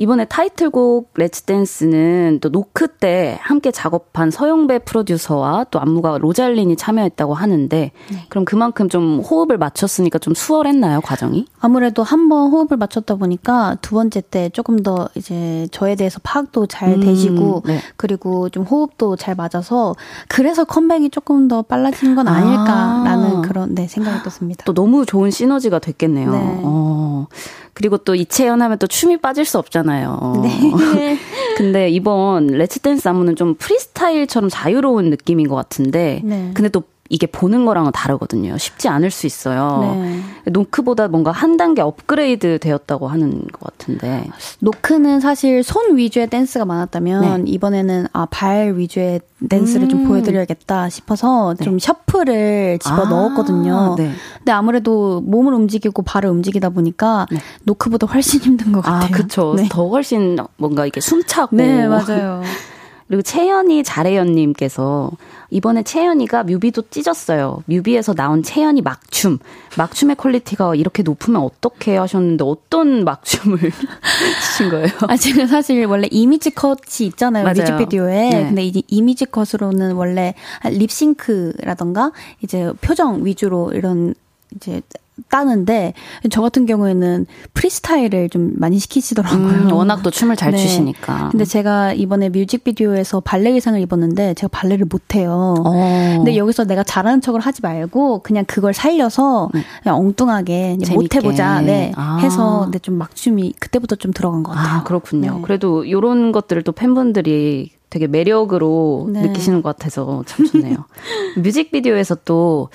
이번에 타이틀곡 Let's Dance는 또 노크 때 함께 작업한 서영배 프로듀서와 또 안무가 로잘린이 참여했다고 하는데 네. 그럼 그만큼 좀 호흡을 맞췄으니까 좀 수월했나요 과정이? 아무래도 한 번 호흡을 맞췄다 보니까 두 번째 때 조금 더 이제 저에 대해서 파악도 잘 음, 되시고 네. 그리고 좀 호흡도 잘 맞아서 그래서 컴백이 조금 더 빨라진 건 아닐까라는 아. 그런 네 생각이 들었습니다. 또 너무 좋은 시너지가 됐겠네요. 네. 어. 그리고 또 이채연 하면 또 춤이 빠질 수 없잖아요. 네. 근데 이번 Let's Dance 안무는 좀 프리스타일처럼 자유로운 느낌인 것 같은데, 네. 근데 또 이게 보는 거랑은 다르거든요. 쉽지 않을 수 있어요. 네. 노크보다 뭔가 한 단계 업그레이드 되었다고 하는 것 같은데. 노크는 사실 손 위주의 댄스가 많았다면 네. 이번에는 아, 발 위주의 댄스를 음. 좀 보여드려야겠다 싶어서 네. 좀 shuffle을 집어 아, 넣었거든요. 네. 근데 아무래도 몸을 움직이고 발을 움직이다 보니까 네. 노크보다 훨씬 힘든 것 아, 같아요. 아, 그쵸. 네. 더 훨씬 뭔가 이게 숨차고. 네, 맞아요. 그리고 채연이 잘해연님께서 이번에 채연이가 뮤비도 찢었어요. 뮤비에서 나온 채연이 막춤. 막춤의 퀄리티가 이렇게 높으면 어떡해 하셨는데 어떤 막춤을 추신 거예요? 아, 제가 사실 원래 이미지 컷이 있잖아요. 맞아요. 뮤직비디오에. 네. 근데 이제 이미지 컷으로는 원래 립싱크라던가 이제 표정 위주로 이런 이제 따는데 저 같은 경우에는 프리스타일을 좀 많이 시키시더라고요. 음, 워낙 또 춤을 잘 네. 추시니까. 근데 제가 이번에 뮤직비디오에서 발레 의상을 입었는데 제가 발레를 못해요. 오. 어. 근데 여기서 내가 잘하는 척을 하지 말고 그냥 그걸 살려서 네. 그냥 엉뚱하게 못해보자 네, 아. 해서 근데 좀 막춤이 그때부터 좀 들어간 것 같아요. 아, 그렇군요. 네. 그래도 이런 것들을 또 팬분들이 되게 매력으로 네. 느끼시는 것 같아서 참 좋네요. 뮤직비디오에서 또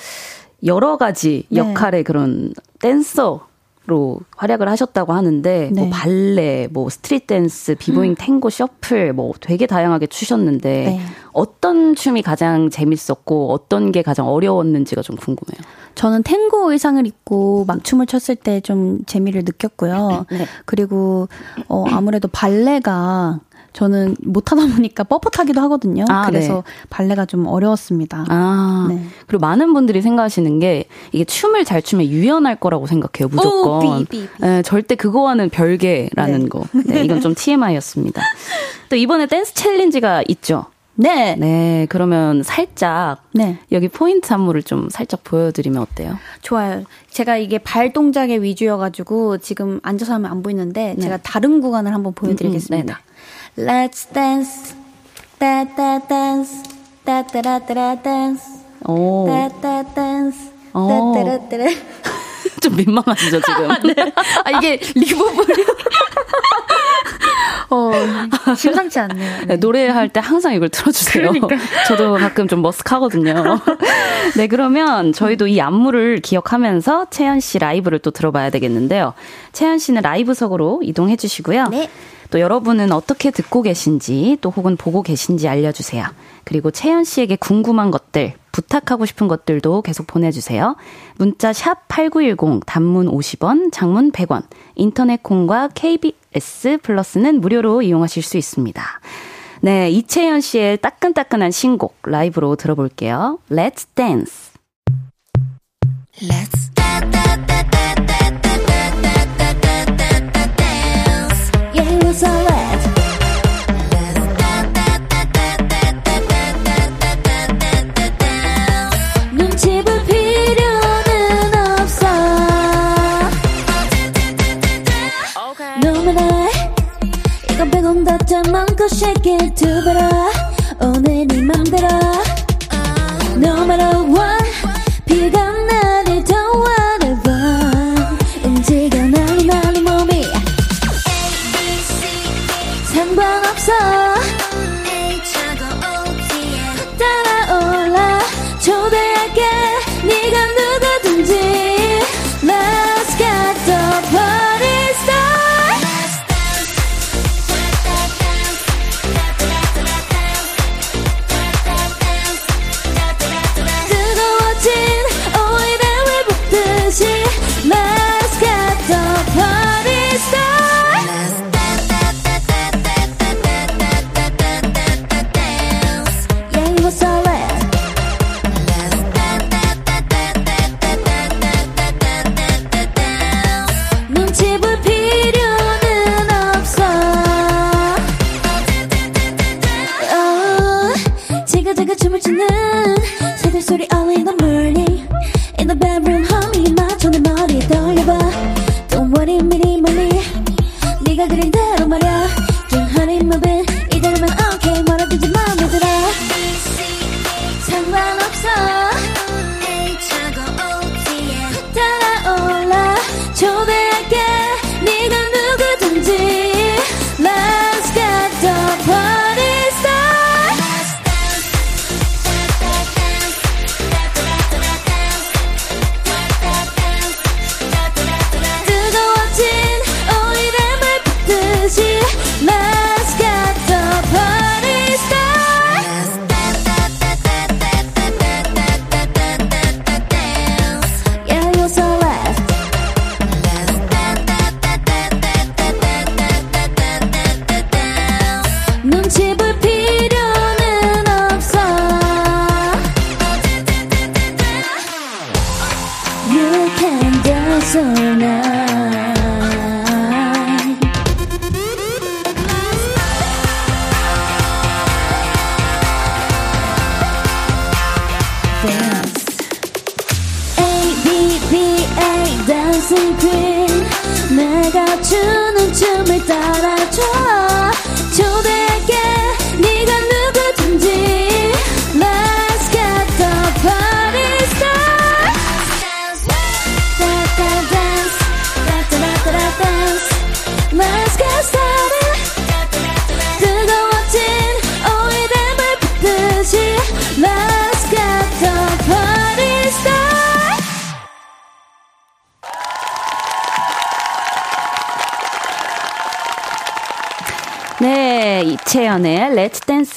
여러 가지 네. 역할의 그런 댄서 로 활약을 하셨다고 하는데 뭐 네. 뭐 발레, 뭐 street 댄스, 비보잉, 음. 탱고, shuffle 뭐 되게 다양하게 추셨는데 네. 어떤 춤이 가장 재밌었고 어떤 게 가장 어려웠는지가 좀 궁금해요. 저는 탱고 의상을 입고 막 춤을 췄을 때 좀 재미를 느꼈고요. 네. 그리고 어 아무래도 발레가 저는 못하다 보니까 뻣뻣하기도 하거든요. 아, 그래서 네. 발레가 좀 어려웠습니다. 아, 네. 그리고 많은 분들이 생각하시는 게 이게 춤을 잘 추면 유연할 거라고 생각해요, 무조건. 오, 비, 비, 비. 네, 절대 그거와는 별개라는 네. 거. 네, 이건 좀 TMI였습니다. 또 이번에 댄스 챌린지가 있죠. 네. 네. 그러면 살짝 네. 여기 포인트 안무를 좀 살짝 보여드리면 어때요? 좋아요. 제가 이게 발 동작의 위주여가지고 지금 앉아서 하면 안 보이는데 네. 제가 다른 구간을 한번 보여드리겠습니다. 음, 음, Let's dance. Da da dance. Da da da da dance. 오. Da da dance. 오. Da da da da. 좀 민망하시죠 지금? 아, 네. 아 이게 리버블이 어 심상치 않네요. 네. 네, 노래할 때 항상 이걸 틀어주세요. 그러니까. 저도 가끔 좀 머쓱하거든요. 네 그러면 저희도 이 안무를 기억하면서 채연 씨 라이브를 또 들어봐야 되겠는데요. 채연 씨는 라이브석으로 이동해 주시고요. 네. 또 여러분은 어떻게 듣고 계신지 또 혹은 보고 계신지 알려주세요. 그리고 채연 씨에게 궁금한 것들, 부탁하고 싶은 것들도 계속 보내주세요. 문자 샵 8910, 단문 50원, 장문 100원, 인터넷 콩과 KBS 플러스는 무료로 이용하실 수 있습니다. 네, 이채연 씨의 따끈따끈한 신곡 라이브로 들어볼게요. Let's dance. Let's 너무나 이건 빼곤 다짜 많고 쉐게 두 배로.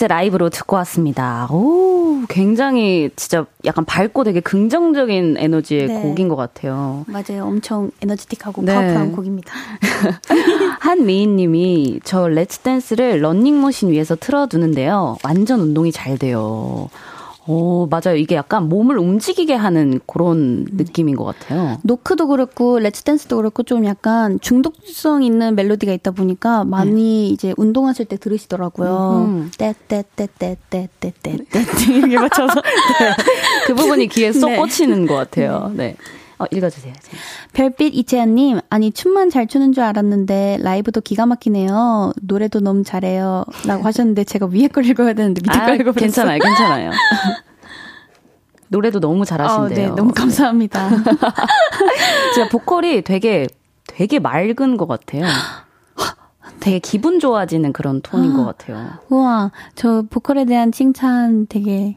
라이브로 듣고 왔습니다. 오, 굉장히 진짜 약간 밝고 되게 긍정적인 에너지의 네. 곡인 것 같아요. 맞아요. 엄청 에너지틱하고 네. 파워풀한 곡입니다. 한미인 님이 저 Let's Dance를 런닝머신 위에서 틀어두는데요. 완전 운동이 잘 돼요. 오, 맞아요. 이게 약간 몸을 움직이게 하는 그런 느낌인 것 같아요. 노크도 그렇고, Let's Dance도 그렇고, 좀 약간 중독성 있는 멜로디가 있다 보니까 많이 네. 이제 운동하실 때 들으시더라고요. 떼떼떼떼떼떼떼떼 이렇게 맞춰서. 네. 그 부분이 귀에 쏙 네. 꽂히는 것 같아요. 네. 어, 읽어주세요. 별빛 이채연님, 아니, 춤만 잘 추는 줄 알았는데, 라이브도 기가 막히네요. 노래도 너무 잘해요. 라고 하셨는데, 제가 위에 걸 읽어야 되는데, 밑에 아, 걸 읽어버렸어요. 괜찮아요, 괜찮아요. 노래도 너무 잘하신대요. 어, 네, 너무 감사합니다. 진짜 보컬이 되게, 되게 맑은 것 같아요. 되게 기분 좋아지는 그런 톤인 것 같아요. 우와, 저 보컬에 대한 칭찬 되게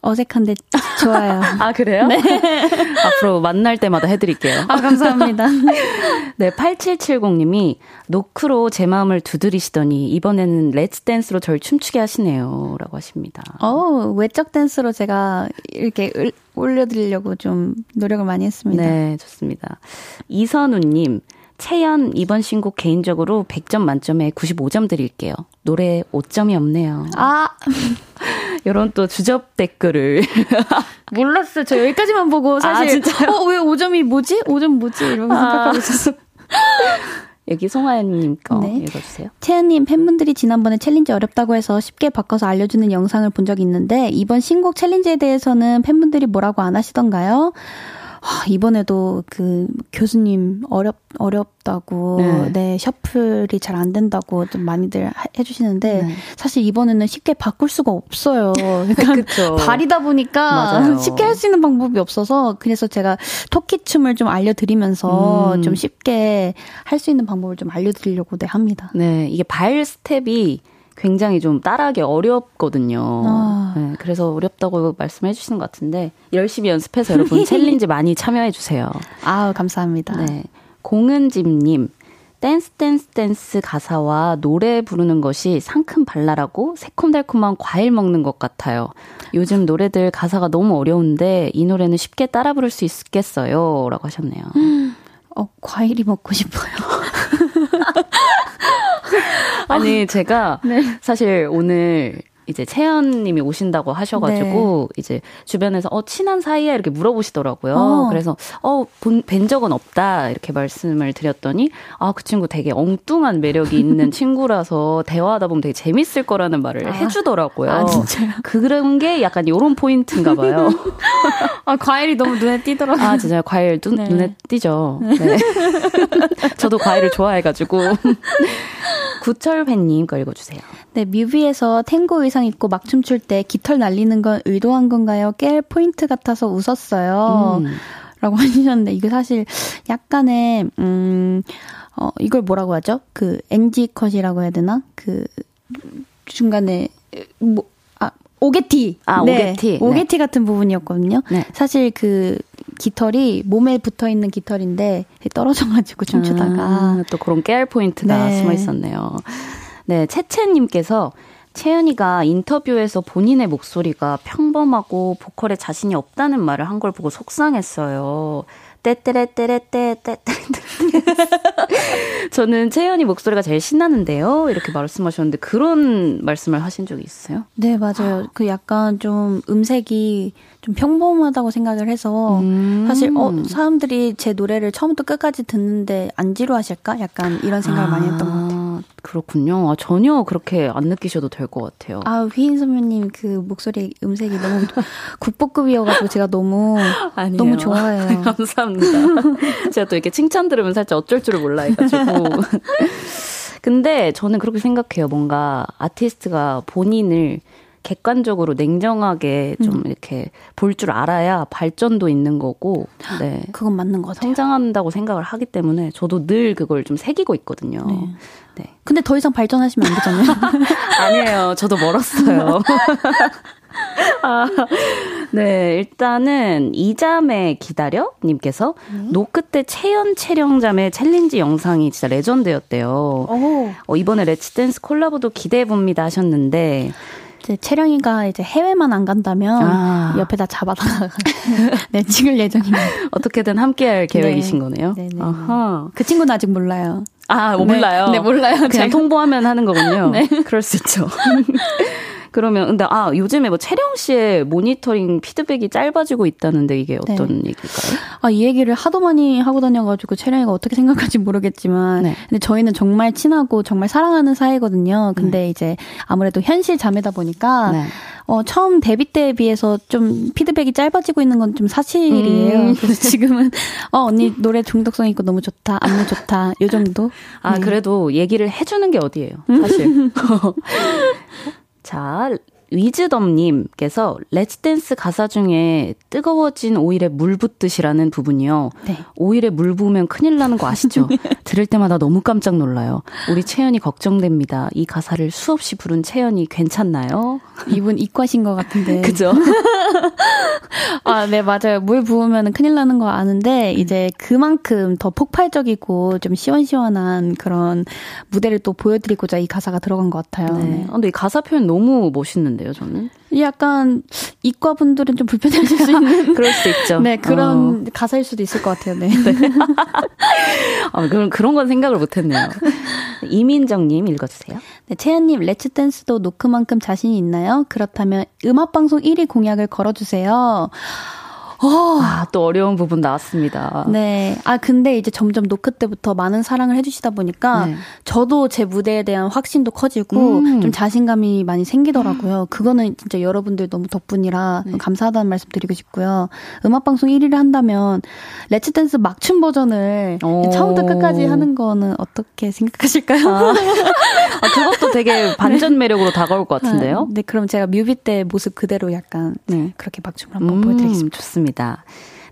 어색한데 좋아요. 아, 그래요? 네. 앞으로 만날 때마다 해드릴게요. 아, 감사합니다. 네, 8770님이 노크로 제 마음을 두드리시더니 이번에는 Let's Dance로 절 춤추게 하시네요. 라고 하십니다. 어, 외적 댄스로 제가 이렇게 올려드리려고 좀 노력을 많이 했습니다. 네, 좋습니다. 이선우님, 채연 이번 신곡 개인적으로 100점 만점에 95점 드릴게요. 노래 5점이 없네요. 아. 이런 또 주접 댓글을. 몰랐어요. 저 여기까지만 보고 사실. 아, 어, 왜 5점이 뭐지? 5점 뭐지? 이러면서 아. 생각하고 있었어. 여기 송하연님 거 네. 읽어주세요. 채연님 팬분들이 지난번에 챌린지 어렵다고 해서 쉽게 바꿔서 알려주는 영상을 본 적이 있는데 이번 신곡 챌린지에 대해서는 팬분들이 뭐라고 안 하시던가요? 아, 이번에도 그 교수님 어렵 어렵다고 네, 네 shuffle이 잘 안 된다고 좀 많이들 해주시는데 네. 사실 이번에는 쉽게 바꿀 수가 없어요. 그러니까 발이다 보니까 맞아요. 쉽게 할 수 있는 방법이 없어서 그래서 제가 토끼 춤을 좀 알려드리면서 음. 좀 쉽게 할 수 있는 방법을 좀 알려드리려고 네 합니다. 네, 이게 발 스텝이 굉장히 좀 따라하기 어렵거든요. 아. 네, 그래서 어렵다고 말씀해 주시는 것 같은데 열심히 연습해서 여러분 챌린지 많이 참여해 주세요. 아 감사합니다. 네. 공은집님, 댄스 댄스 댄스 가사와 노래 부르는 것이 상큼 발랄하고 새콤달콤한 과일 먹는 것 같아요. 요즘 노래들 가사가 너무 어려운데 이 노래는 쉽게 따라 부를 수 있겠어요. 라고 하셨네요. 어, 과일이 먹고 싶어요. 아니, 제가 네. 사실 오늘 이제 채연님이 오신다고 하셔가지고 네. 이제 주변에서 어 친한 사이야 이렇게 물어보시더라고요. 어. 그래서 어뵌 적은 없다 이렇게 말씀을 드렸더니 아 그 친구 되게 엉뚱한 매력이 있는 친구라서 대화하다 보면 되게 재밌을 거라는 말을 아. 해주더라고요. 아 진짜요? 그런 게 약간 요런 포인트인가 봐요. 아 과일이 너무 눈에 띄더라고요. 아 진짜 과일 눈, 네. 눈에 띄죠. 네. 저도 과일을 좋아해가지고 구철배님 거 읽어주세요. 네, 뮤비에서 탱고 의상 입고 막 춤출 때 깃털 날리는 건 의도한 건가요? 깰 포인트 같아서 웃었어요. 음. 라고 하셨는데, 이거 사실 약간의, 음, 어, 이걸 뭐라고 하죠? 그, NG 컷이라고 해야 되나? 그, 중간에, 뭐, 아, 오게티. 아, 네. 오게티. 오게티 네. 같은 부분이었거든요. 네. 사실 그, 깃털이 몸에 붙어 있는 깃털인데 떨어져가지고 춤추다가 아, 또 그런 깨알 포인트가 네. 숨어 있었네요. 네, 채채님께서 채연이가 인터뷰에서 본인의 목소리가 평범하고 보컬에 자신이 없다는 말을 한 걸 보고 속상했어요. 떼떼레떼레떼떼떼 저는 채연이 목소리가 제일 신나는데요. 이렇게 말씀하셨는데 그런 말씀을 하신 적이 있어요? 네, 맞아요. 그 약간 좀 음색이 좀 평범하다고 생각을 해서 음. 사실 어 사람들이 제 노래를 처음부터 끝까지 듣는데 안 지루하실까? 약간 이런 생각을 아. 많이 했던 것 같아요. 그렇군요. 아, 전혀 그렇게 안 느끼셔도 될 것 같아요. 아, 휘인 선배님 그 목소리 음색이 너무 국보급이어가지고 제가 너무 아니에요. 너무 좋아해요. 감사합니다. 제가 또 이렇게 칭찬 들으면 살짝 어쩔 줄을 몰라 해가지고. 근데 저는 그렇게 생각해요. 뭔가 아티스트가 본인을 객관적으로 냉정하게 좀 음. 이렇게 볼 줄 알아야 발전도 있는 거고, 네. 그건 맞는 것 같아요. 성장한다고 생각을 하기 때문에 저도 늘 그걸 좀 새기고 있거든요. 네. 네. 근데 더 이상 발전하시면 안 되잖아요. 아니에요. 저도 멀었어요. 아, 네, 일단은 이자매 기다려 님께서 네. 노크 때 채연 채령자매 챌린지 영상이 진짜 레전드였대요. 어, 이번에 Let's Dance 콜라보도 기대해 봅니다 하셨는데 이제 채령이가 이제 해외만 안 간다면 아. 옆에다 잡아다가 네 찍을 예정입니다. 어떻게든 함께할 계획이신 네. 거네요. 네네. 네, 아하. 그 친구는 아직 몰라요. 아 몰라요. 네, 네 몰라요. 그냥 제가. 통보하면 하는 거군요. 네. 그럴 수 있죠. 그러면 근데 아 요즘에 뭐 채령 씨의 모니터링 피드백이 짧아지고 있다는데 이게 네. 어떤 네. 얘기일까요? 아 이 얘기를 하도 많이 하고 다녀가지고 채령이가 어떻게 생각할지 모르겠지만 네. 근데 저희는 정말 친하고 정말 사랑하는 사이거든요. 근데 네. 이제 아무래도 현실 자매다 보니까 네. 어, 처음 데뷔 때에 비해서 좀 피드백이 짧아지고 있는 건 좀 사실이에요. 음. 그래서 지금은 어 언니 노래 중독성 있고 너무 좋다, 안무 좋다 요 정도. 아 네. 그래도 얘기를 해주는 게 어디예요, 사실. 자, 위즈덤님께서 Let's Dance 가사 중에 뜨거워진 오일에 물 붓듯이라는 부분이요. 네. 오일에 물 부으면 큰일 나는 거 아시죠? 들을 때마다 너무 깜짝 놀라요. 우리 채연이 걱정됩니다. 이 가사를 수없이 부른 채연이 괜찮나요? 이분 이과신 것 같은데. 그죠? 아, 네, 맞아요. 물 부으면 큰일 나는 거 아는데, 이제 그만큼 더 폭발적이고 좀 시원시원한 그런 무대를 또 보여드리고자 이 가사가 들어간 것 같아요. 네. 네. 근데 이 가사 표현 너무 멋있는데 요, 저는? 약간 이과 분들은 좀 불편해질 수 있는 그럴 수 있죠. 네 그런 어. 가사일 수도 있을 것 같아요. 네. 네. 아, 그런 그런 건 생각을 못 했네요. 이민정 님 읽어 주세요. 네 채연 님 레츠 댄스도 노크만큼 자신이 있나요? 그렇다면 음악 방송 1위 공약을 걸어 주세요. 어. 아, 또 어려운 부분 나왔습니다. 네. 아, 근데 이제 점점 노크 때부터 많은 사랑을 해주시다 보니까 네. 저도 제 무대에 대한 확신도 커지고 음. 좀 자신감이 많이 생기더라고요. 그거는 진짜 여러분들 너무 덕분이라 네. 감사하다는 말씀 드리고 싶고요. 음악방송 1위를 한다면 Let's Dance 막춤 버전을 오. 처음부터 끝까지 하는 거는 어떻게 생각하실까요? 아. 아, 그것도 되게 반전 매력으로 다가올 것 같은데요? 네, 그럼 제가 뮤비 때 모습 그대로 약간 네, 그렇게 막춤을 한번 음, 보여드리겠습니다. 좋습니다.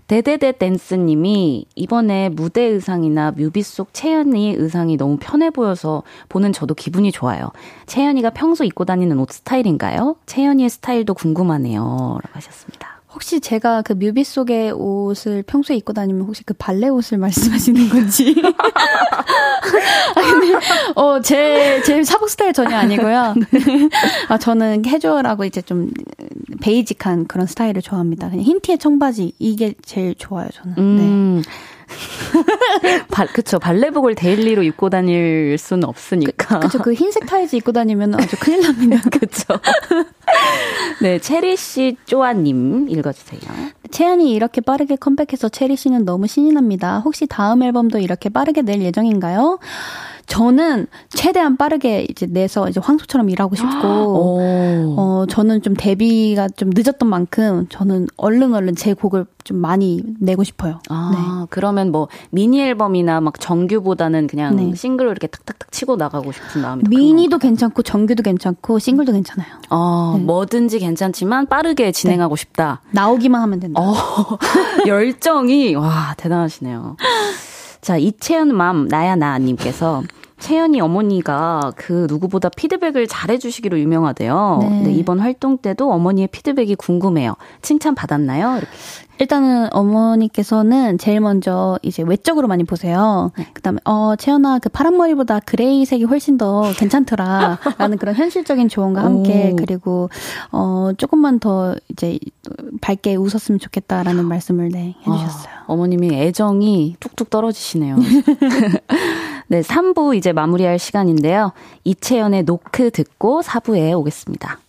데데데 댄스님이 이번에 무대 의상이나 뮤비 속 채연이 의상이 너무 편해 보여서 보는 저도 기분이 좋아요. 채연이가 평소 입고 다니는 옷 스타일인가요? 채연이의 스타일도 궁금하네요. 라고 하셨습니다. 혹시 제가 그 뮤비 속의 옷을 평소에 입고 다니면 혹시 그 발레 옷을 말씀하시는 건지? 아, 근데, 어, 제, 제 사복 스타일 전혀 아니고요. 아, 저는 해줘라고 이제 좀 basic한 그런 스타일을 좋아합니다. 그냥 흰 티에 청바지, 이게 제일 좋아요, 저는. 음. 네. 발, 그쵸. 발레복을 daily로 입고 다닐 수는 없으니까. 그, 그쵸. 그 흰색 타이즈 입고 다니면 아주 큰일 납니다. 그쵸. 네, 체리 씨 쪼아님 읽어주세요. 채연이 이렇게 빠르게 컴백해서 체리 씨는 너무 신이 납니다. 혹시 다음 앨범도 이렇게 빠르게 낼 예정인가요? 저는 최대한 빠르게 이제 내서 이제 황소처럼 일하고 싶고, 어, 저는 좀 데뷔가 좀 늦었던 만큼 저는 얼른 얼른 제 곡을 좀 많이 내고 싶어요. 아, 네. 그러면 뭐 미니 앨범이나 막 정규보다는 그냥 네. 싱글로 이렇게 탁탁탁 치고 나가고 싶은 마음이 미니도 괜찮고 정규도 괜찮고 싱글도 괜찮아요. 어, 네. 뭐든지 괜찮지만 빠르게 진행하고 네. 싶다. 나오기만 하면 된다. 어, 열정이 와 대단하시네요. 자, 이채연 맘 나야 나 님께서 채연이 어머니가 그 누구보다 피드백을 잘해주시기로 유명하대요. 네. 네, 이번 활동 때도 어머니의 피드백이 궁금해요. 칭찬 받았나요? 이렇게. 일단은 어머니께서는 제일 먼저 이제 외적으로 많이 보세요. 네. 그다음에 어 채연아 그 파란 머리보다 그레이색이 훨씬 더 괜찮더라라는 그런 현실적인 조언과 함께 오. 그리고 어 조금만 더 이제 밝게 웃었으면 좋겠다라는 말씀을 네 해주셨어요. 아, 어머님이 애정이 뚝뚝 떨어지시네요. 네, 3부 이제 마무리할 시간인데요. 이채연의 노크 듣고 4부에 오겠습니다.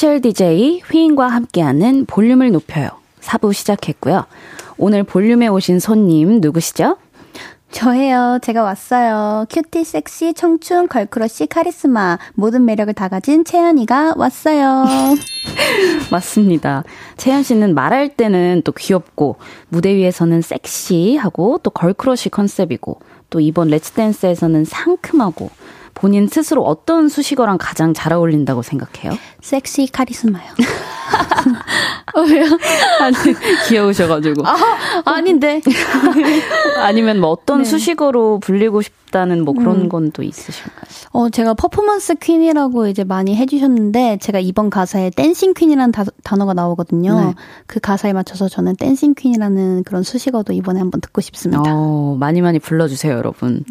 special DJ 휘인과 함께하는 볼륨을 높여요. 4부 시작했고요. 오늘 볼륨에 오신 손님 누구시죠? 저예요. 제가 왔어요. cutie, 섹시, 청춘, girl crush, 카리스마 모든 매력을 다 가진 채연이가 왔어요. 맞습니다. 채연 씨는 말할 때는 또 귀엽고 무대 위에서는 섹시하고 또 girl crush 컨셉이고 또 이번 Let's Dance에서는 상큼하고 본인 스스로 어떤 수식어랑 가장 잘 어울린다고 생각해요? 섹시 카리스마요. 어, 왜요? 아니, 귀여우셔가지고. 아, 아닌데. 아니면 뭐 어떤 네. 수식어로 불리고 싶다는 뭐 그런 음. 건 또 있으신가요? 어, 제가 performance queen이라고 이제 많이 해주셨는데, 제가 이번 가사에 dancing queen이라는 다, 단어가 나오거든요. 네. 그 가사에 맞춰서 저는 dancing queen이라는 그런 수식어도 이번에 한번 듣고 싶습니다. 어, 많이 많이 불러주세요, 여러분.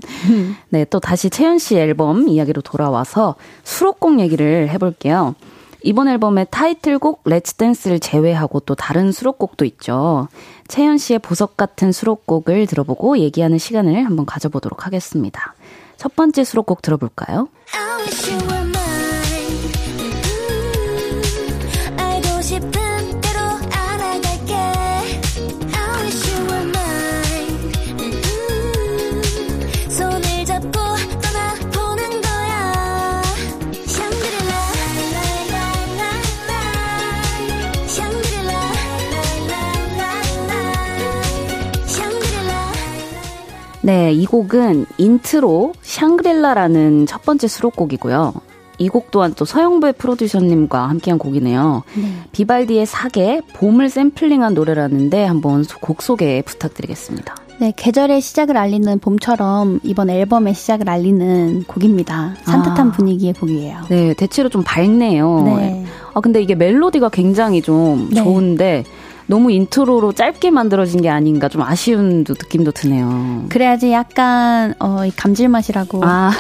네, 또 다시 채연 씨 앨범 이야기로 돌아와서 수록곡 얘기를 해볼게요. 이번 앨범의 타이틀곡 Let's Dance를 제외하고 또 다른 수록곡도 있죠. 채연 씨의 보석 같은 수록곡을 들어보고 얘기하는 시간을 한번 가져보도록 하겠습니다. 첫 번째 수록곡 들어볼까요? 네, 이 곡은 인트로 샹그릴라라는 첫 번째 수록곡이고요. 이 곡 또한 또 서용배 프로듀서님과 함께한 곡이네요. 네. 비발디의 사계, 봄을 샘플링한 노래라는데 한번 곡 소개 부탁드리겠습니다. 네, 계절의 시작을 알리는 봄처럼 이번 앨범의 시작을 알리는 곡입니다. 산뜻한 아. 분위기의 곡이에요. 네, 대체로 좀 밝네요. 네. 아, 근데 이게 멜로디가 굉장히 좀 네. 좋은데 너무 인트로로 짧게 만들어진 게 아닌가 좀 아쉬운 느낌도 드네요. 그래야지 약간 어, 감질맛이라고 아.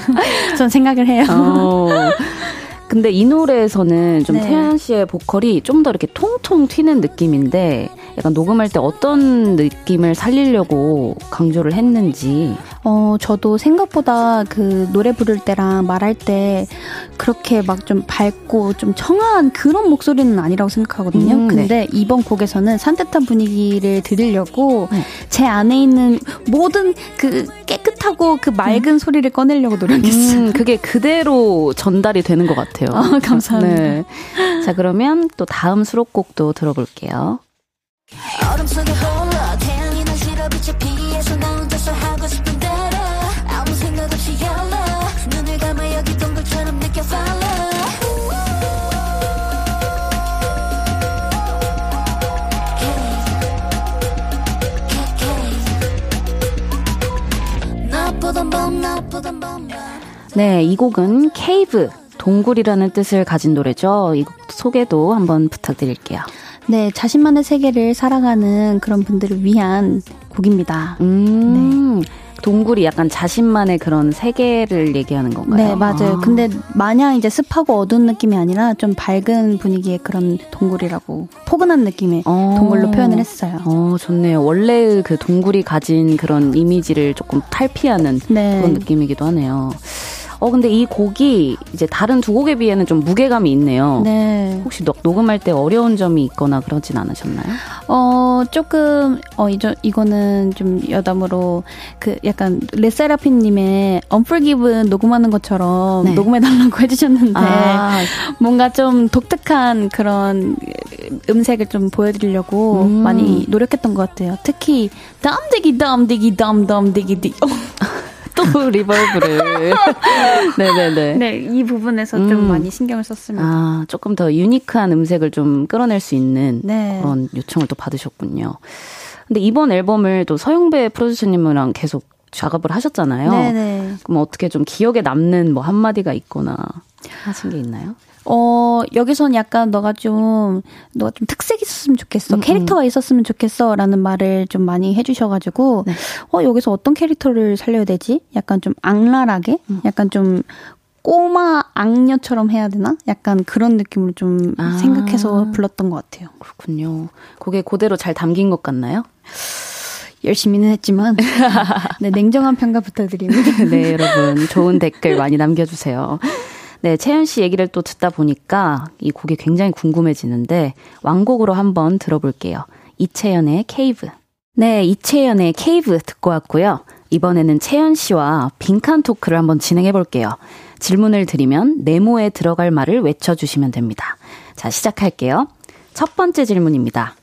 전 생각을 해요. 어. 근데 이 노래에서는 좀 네. 채연 씨의 보컬이 좀 더 이렇게 통통 튀는 느낌인데 약간 녹음할 때 어떤 느낌을 살리려고 강조를 했는지. 어, 저도 생각보다 그 노래 부를 때랑 말할 때 그렇게 막 좀 밝고 좀 청아한 그런 목소리는 아니라고 생각하거든요. 음, 네. 근데 네. 이번 곡에서는 산뜻한 분위기를 들으려고 네. 제 안에 있는 모든 그 깨끗하고 그 맑은 음. 소리를 꺼내려고 노력했어요. 음, 그게 그대로 전달이 되는 것 같아요. 아, 감사합니다. 네. 자, 그러면 또 다음 수록곡도 들어볼게요. 네, 이 곡은 케이브, 동굴이라는 뜻을 가진 노래죠. 이 곡 소개도 한번 부탁드릴게요. 네, 자신만의 세계를 살아가는 그런 분들을 위한 곡입니다. 음. 네. 동굴이 약간 자신만의 그런 세계를 얘기하는 건가요? 네, 맞아요. 아. 근데 마냥 이제 습하고 어두운 느낌이 아니라 좀 밝은 분위기의 그런 동굴이라고 포근한 느낌의 어. 동굴로 표현을 했어요. 어, 좋네요. 원래 그 동굴이 가진 그런 이미지를 조금 탈피하는 네. 그런 느낌이기도 하네요. 어 근데 이 곡이 이제 다른 두 곡에 비해는 좀 무게감이 있네요. 네. 혹시 녹, 녹음할 때 어려운 점이 있거나 그러진 않으셨나요? 어 조금 어 이저 이거는 좀 여담으로 그 약간 레세라핀님의 언풀기분 녹음하는 것처럼 네. 녹음해 달라고 해주셨는데 아. 뭔가 좀 독특한 그런 음색을 좀 보여드리려고 음. 많이 노력했던 것 같아요. 특히 덤디기 덤디기 덤덤디기 디. 또 리벌브를. 네네네. 네, 이 부분에서 음. 좀 많이 신경을 썼습니다. 아, 조금 더 유니크한 음색을 좀 끌어낼 수 있는 네. 그런 요청을 또 받으셨군요. 근데 이번 앨범을 또 서영배 프로듀서님이랑 계속 작업을 하셨잖아요. 네네. 그럼 어떻게 좀 기억에 남는 뭐 한마디가 있거나 하신 게 있나요? 어, 여기선 약간 너가 좀, 너가 좀 특색 있었으면 좋겠어. 음, 음. 캐릭터가 있었으면 좋겠어. 라는 말을 좀 많이 해주셔가지고, 네. 어, 여기서 어떤 캐릭터를 살려야 되지? 약간 좀 악랄하게? 음. 약간 좀 꼬마 악녀처럼 해야 되나? 약간 그런 느낌으로 좀 아. 생각해서 불렀던 것 같아요. 그렇군요. 그게 그대로 잘 담긴 것 같나요? 열심히는 했지만 네, 냉정한 평가 부탁드립니다. 네, 여러분 좋은 댓글 많이 남겨주세요. 네, 채연 씨 얘기를 또 듣다 보니까 이 곡이 굉장히 궁금해지는데 왕곡으로 한번 들어볼게요. 이채연의 케이브. 네, 이채연의 케이브 듣고 왔고요. 이번에는 채연 씨와 빈칸 토크를 한번 진행해 볼게요. 질문을 드리면 네모에 들어갈 말을 외쳐주시면 됩니다. 자, 시작할게요. 첫 번째 질문입니다.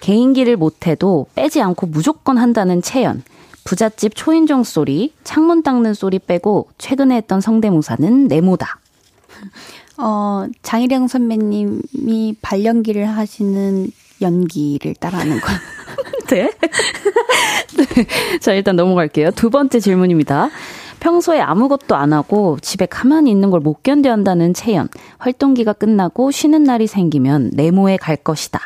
개인기를 못해도 빼지 않고 무조건 한다는 채연. 부잣집 초인종 소리, 창문 닦는 소리 빼고 최근에 했던 성대모사는 네모다. 어, 장희령 선배님이 발연기를 하시는 연기를 따라하는 거. 네. 네. 자, 일단 넘어갈게요. 두 번째 질문입니다. 평소에 아무것도 안 하고 집에 가만히 있는 걸 못 견뎌 한다는 채연. 활동기가 끝나고 쉬는 날이 생기면 네모에 갈 것이다.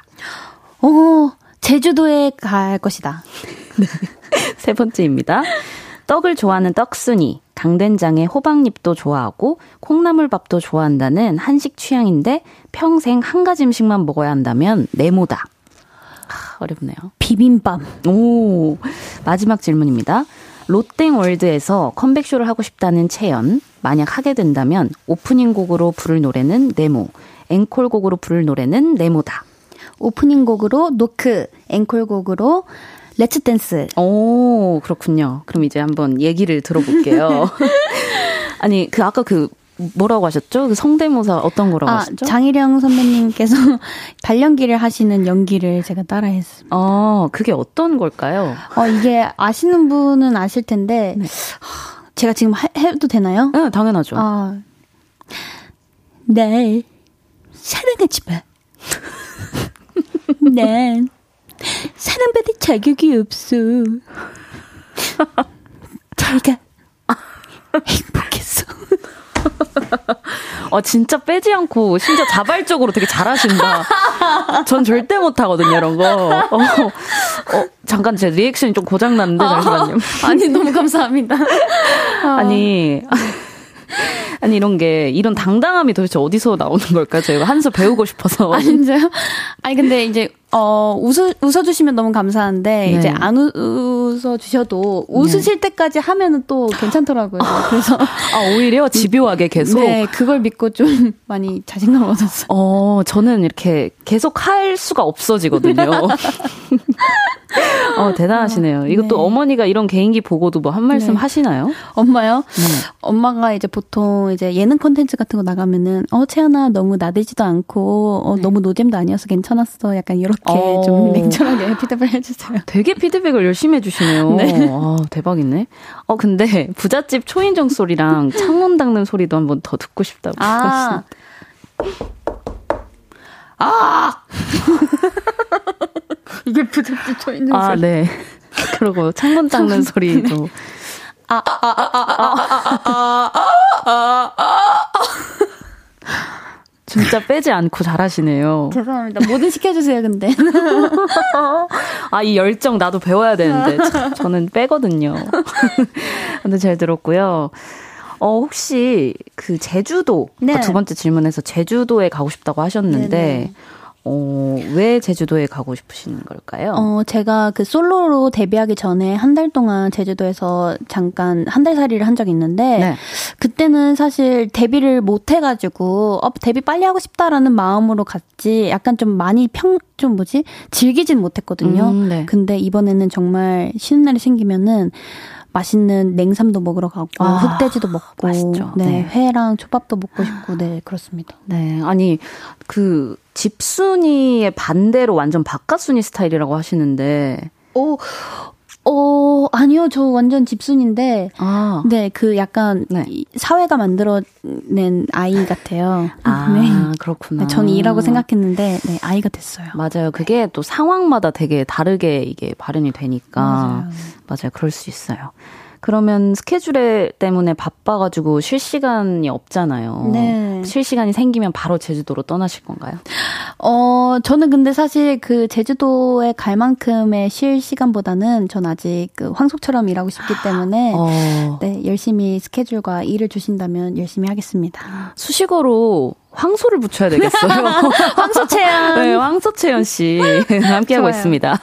어, 제주도에 갈 것이다. 네. 세 번째입니다. 떡을 좋아하는 떡순이, 강된장에 호박잎도 좋아하고 콩나물밥도 좋아한다는 한식 취향인데 평생 한 가지 음식만 먹어야 한다면 네모다. 아, 어렵네요. 비빔밥. 오, 마지막 질문입니다. 롯땡월드에서 컴백쇼를 하고 싶다는 채연. 만약 하게 된다면 오프닝 곡으로 부를 노래는 네모, 앵콜 곡으로 부를 노래는 네모다. 오프닝 곡으로 노크, 앵콜 곡으로 Let's Dance. 오, 그렇군요. 그럼 이제 한번 얘기를 들어볼게요. 아니, 그 아까 그 뭐라고 하셨죠? 그 성대모사 어떤 거라고 아, 하셨죠? 장희령 선배님께서 발연기를 하시는 연기를 제가 따라했습니다. 어, 그게 어떤 걸까요? 어, 이게 아시는 분은 아실 텐데 네. 제가 지금 하, 해도 되나요? 네, 당연하죠. 아, 날 사랑하지 마. 난 사랑받을 자격이 없어. 자기가 행복했어. 어, 진짜 빼지 않고, 심지어 자발적으로 되게 잘하신다. 전 절대 못하거든요, 이런 거. 어, 어, 잠깐 제 리액션이 좀 고장났는데, 잠시만요. 아니, 너무 감사합니다. 아니. 아니 이런 게 이런 당당함이 도대체 어디서 나오는 걸까요? 제가 한수 배우고 싶어서. 아 진짜요? 아니 근데 이제 어 웃어 웃어주시면 너무 감사한데 네. 이제 안 웃어 주셔도 웃으실 네. 때까지 하면은 또 괜찮더라고요. 그래서 아 오히려 집요하게 계속. 네 그걸 믿고 좀 많이 자신감 얻었어요. 어 저는 이렇게 계속 할 수가 없어지거든요. 어, 대단하시네요. 이것도 네. 어머니가 이런 개인기 보고도 뭐 한 말씀 네. 하시나요? 엄마요? 네. 엄마가 이제 보통 이제 예능 콘텐츠 같은 거 나가면은, 어, 채연아, 너무 나대지도 않고, 어, 네. 너무 노잼도 아니어서 괜찮았어. 약간 이렇게 어. 좀 냉철하게 피드백 해주세요. 되게 피드백을 열심히 해주시네요. 네. 아, 대박이네. 어, 근데 부잣집 초인종 소리랑 창문 닦는 소리도 한번 더 듣고 싶다고. 아. 아! 이게 부잣집 초인종 아, 소리. 네. 그리고 창문 닦는 소리도. 아, 아, 아, 아, 아, 아, 아, 아, 아, 진짜 빼지 않고 잘하시네요. 죄송합니다. 뭐든 시켜주세요, 근데. 아, 이 열정 나도 배워야 되는데. 저는 빼거든요. 근데 잘 들었고요. 어, 혹시 그 제주도 네. 두 번째 질문에서 제주도에 가고 싶다고 하셨는데 네네. 어, 왜 제주도에 가고 싶으신 걸까요? 어, 제가 그 솔로로 데뷔하기 전에 한 달 동안 제주도에서 잠깐 한 달 살이를 한 적이 있는데, 네. 그때는 사실 데뷔를 못 해가지고, 어, 데뷔 빨리 하고 싶다라는 마음으로 갔지, 약간 좀 많이 평, 좀 뭐지? 즐기진 못했거든요. 음, 네. 근데 이번에는 정말 쉬는 날이 생기면은, 맛있는 냉삼도 먹으러 가고 아, 흑돼지도 먹고 맛있죠. 네, 네, 회랑 초밥도 먹고 싶고 네 그렇습니다. 네 아니 그 집순이의 반대로 완전 바깥순이 스타일이라고 하시는데 오 어, 아니요. 저 완전 집순인데. 아. 네, 그 약간 네. 사회가 만들어낸 아이 같아요. 아, 네. 그렇구나. 네, 저는 이라고 생각했는데, 네, 아이가 됐어요. 맞아요. 그게 또 상황마다 되게 다르게 이게 발현이 되니까. 맞아요. 맞아요. 그럴 수 있어요. 그러면 스케줄에 때문에 바빠가지고 쉴 시간이 없잖아요. 네. 쉴 시간이 생기면 바로 제주도로 떠나실 건가요? 어, 저는 근데 사실 그 제주도에 갈 만큼의 쉴 시간보다는 전 아직 그 황소처럼 일하고 싶기 때문에 어. 네, 열심히 스케줄과 일을 주신다면 열심히 하겠습니다. 수식어로 황소를 붙여야 되겠어요. 황소채연. 네, 황소채연 씨 함께하고 있습니다.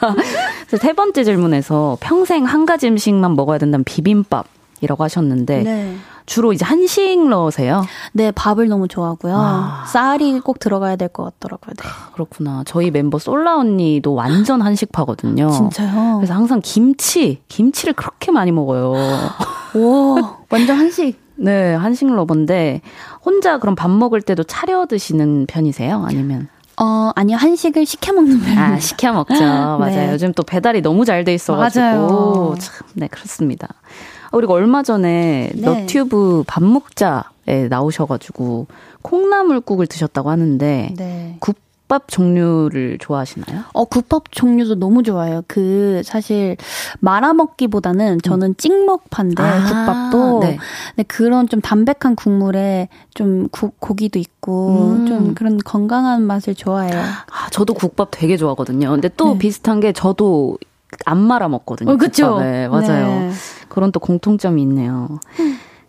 세 번째 질문에서 평생 한 가지 음식만 먹어야 된다면 비빔밥이라고 하셨는데 네. 주로 이제 한식러세요? 네, 밥을 너무 좋아하고요. 아. 쌀이 꼭 들어가야 될 것 같더라고요. 네. 그렇구나. 저희 멤버 솔라 언니도 완전 한식파거든요. 진짜요? 그래서 항상 김치, 김치를 그렇게 많이 먹어요. 오, 완전 한식. 네, 한식 러버인데 혼자 그럼 밥 먹을 때도 차려 드시는 편이세요? 아니면? 어, 아니요. 한식을 시켜 먹는 편이에요. 아, 시켜 먹죠. 네. 맞아요. 요즘 또 배달이 너무 잘 돼 있어 가지고. 맞아요. 참, 네, 그렇습니다. 그리고 얼마 전에 네. 너튜브 밥 먹자에 나오셔가지고 콩나물국을 드셨다고 하는데 네. 국 밥 종류를 좋아하시나요? 어, 국밥 종류도 너무 좋아요. 그, 사실, 말아 먹기보다는 저는 찍먹파인데, 아, 국밥도. 네. 네. 그런 좀 담백한 국물에 좀 구, 고기도 있고, 음. 좀 그런 건강한 맛을 좋아해요. 아, 저도 국밥 되게 좋아하거든요. 근데 또 네. 비슷한 게 저도 안 말아 먹거든요. 어, 그쵸? 네, 맞아요. 네. 그런 또 공통점이 있네요.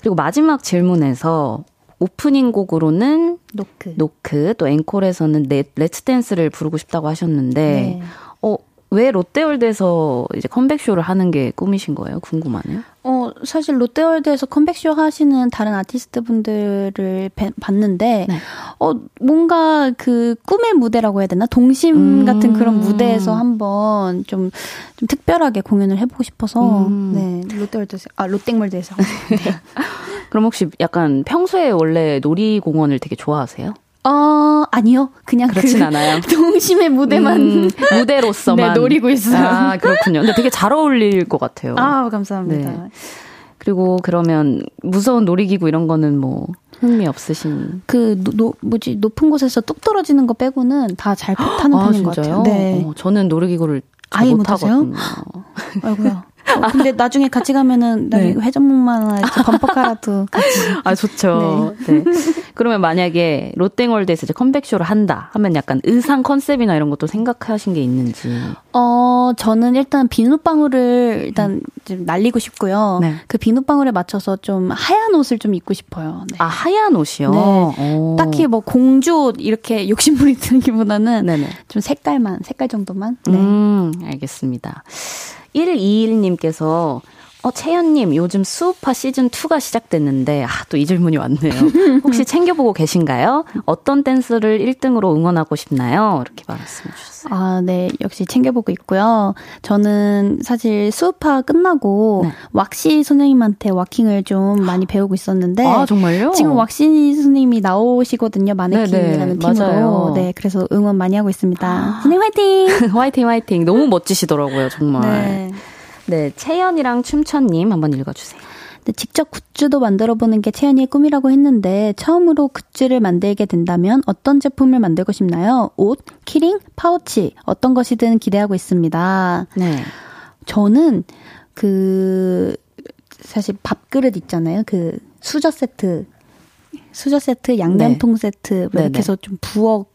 그리고 마지막 질문에서 오프닝 곡으로는 노크, 노크 또 앵콜에서는 네, Let's Dance를 부르고 싶다고 하셨는데 네. 어, 왜 롯데월드에서 이제 컴백쇼를 하는 게 꿈이신 거예요? 궁금하네요. 어, 사실 롯데월드에서 컴백쇼 하시는 다른 아티스트 분들을 봤는데, 네. 어, 뭔가 그 꿈의 무대라고 해야 되나? 동심 음. 같은 그런 무대에서 한번 좀, 좀 특별하게 공연을 해보고 싶어서, 음. 네, 롯데월드에서, 아, 롯땡월드에서 하고 싶은데. 그럼 혹시 약간 평소에 원래 놀이공원을 되게 좋아하세요? 어, 아니요. 그냥 그렇진 그 않아요. 동심의 무대만 음, 무대로서만 네, 노리고 있어요. 아, 그렇군요. 근데 되게 잘 어울릴 것 같아요. 아, 감사합니다. 네. 그리고 그러면 무서운 놀이기구 이런 거는 뭐 흥미 없으신 그 노, 뭐지 높은 곳에서 뚝 떨어지는 거 빼고는 다 잘 타는 아, 편인 진짜요? 것 같아요. 네. 어, 저는 놀이기구를 아예 못하세요? 아이고야. 어, 근데 나중에 같이 가면은 네. 회전목마 하나 범퍼카라도 같이. 아 좋죠. 네. 네. 그러면 만약에 롯데월드에서 이제 컴백쇼를 한다 하면 약간 의상 컨셉이나 이런 것도 생각하신 게 있는지. 어 저는 일단 비눗방울을 일단 좀 날리고 싶고요. 네. 그 비눗방울에 맞춰서 좀 하얀 옷을 좀 입고 싶어요. 네. 아 하얀 옷이요. 네. 딱히 뭐 공주 옷 이렇게 욕심부리 드는기보다는 네네. 좀 색깔만 색깔 정도만. 네. 음 알겠습니다. 121님께서 어, 채연님, 요즘 수우파 시즌2가 시작됐는데, 아, 또 이 질문이 왔네요. 혹시 챙겨보고 계신가요? 어떤 댄스를 1등으로 응원하고 싶나요? 이렇게 말씀해 주셨어요. 아, 네. 역시 챙겨보고 있고요. 저는 사실 수우파 끝나고, 네. 왁시 선생님한테 와킹을 좀 많이 배우고 있었는데, 아, 정말요? 지금 왁시 선생님이 나오시거든요. 마네킹이라는 팀으로. 맞아요. 네. 그래서 응원 많이 하고 있습니다. 아. 선생님 화이팅! 화이팅, 화이팅. 너무 멋지시더라고요, 정말. 네. 네, 채연이랑 춤천님 한번 읽어주세요. 네, 직접 굿즈도 만들어 보는 게 채연이의 꿈이라고 했는데 처음으로 굿즈를 만들게 된다면 어떤 제품을 만들고 싶나요? 옷, 키링, 파우치 어떤 것이든 기대하고 있습니다. 네. 저는 그 사실 밥그릇 있잖아요. 그 수저 세트 수저 세트, 양념통 네. 세트, 뭐 이렇게 해서 좀 부엌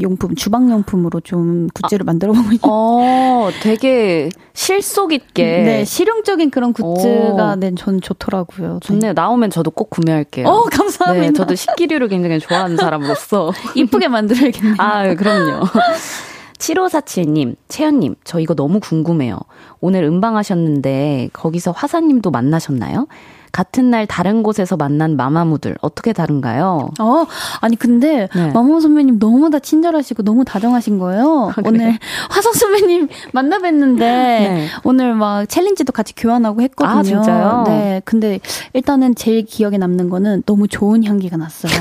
용품, 주방용품으로 좀 굿즈를 아, 만들어 보고 있는. 어, 되게 실속 있게. 네, 실용적인 그런 굿즈가 네, 전 좋더라고요. 좋네요. 나오면 저도 꼭 구매할게요. 어, 감사합니다. 네, 저도 식기류를 굉장히 좋아하는 사람으로서. 이쁘게 만들어야겠네요. 아, 그럼요. 7547님, 채연님, 저 이거 너무 궁금해요. 오늘 음방하셨는데, 거기서 화사님도 만나셨나요? 같은 날 다른 곳에서 만난 마마무들 어떻게 다른가요? 어, 아니 근데 네. 마마무 선배님 너무 다 친절하시고 너무 다정하신 거예요. 아, 오늘 화성 선배님 만나 뵀는데 네. 오늘 막 챌린지도 같이 교환하고 했거든요. 아, 진짜요? 네. 근데 일단은 제일 기억에 남는 거는 너무 좋은 향기가 났어요.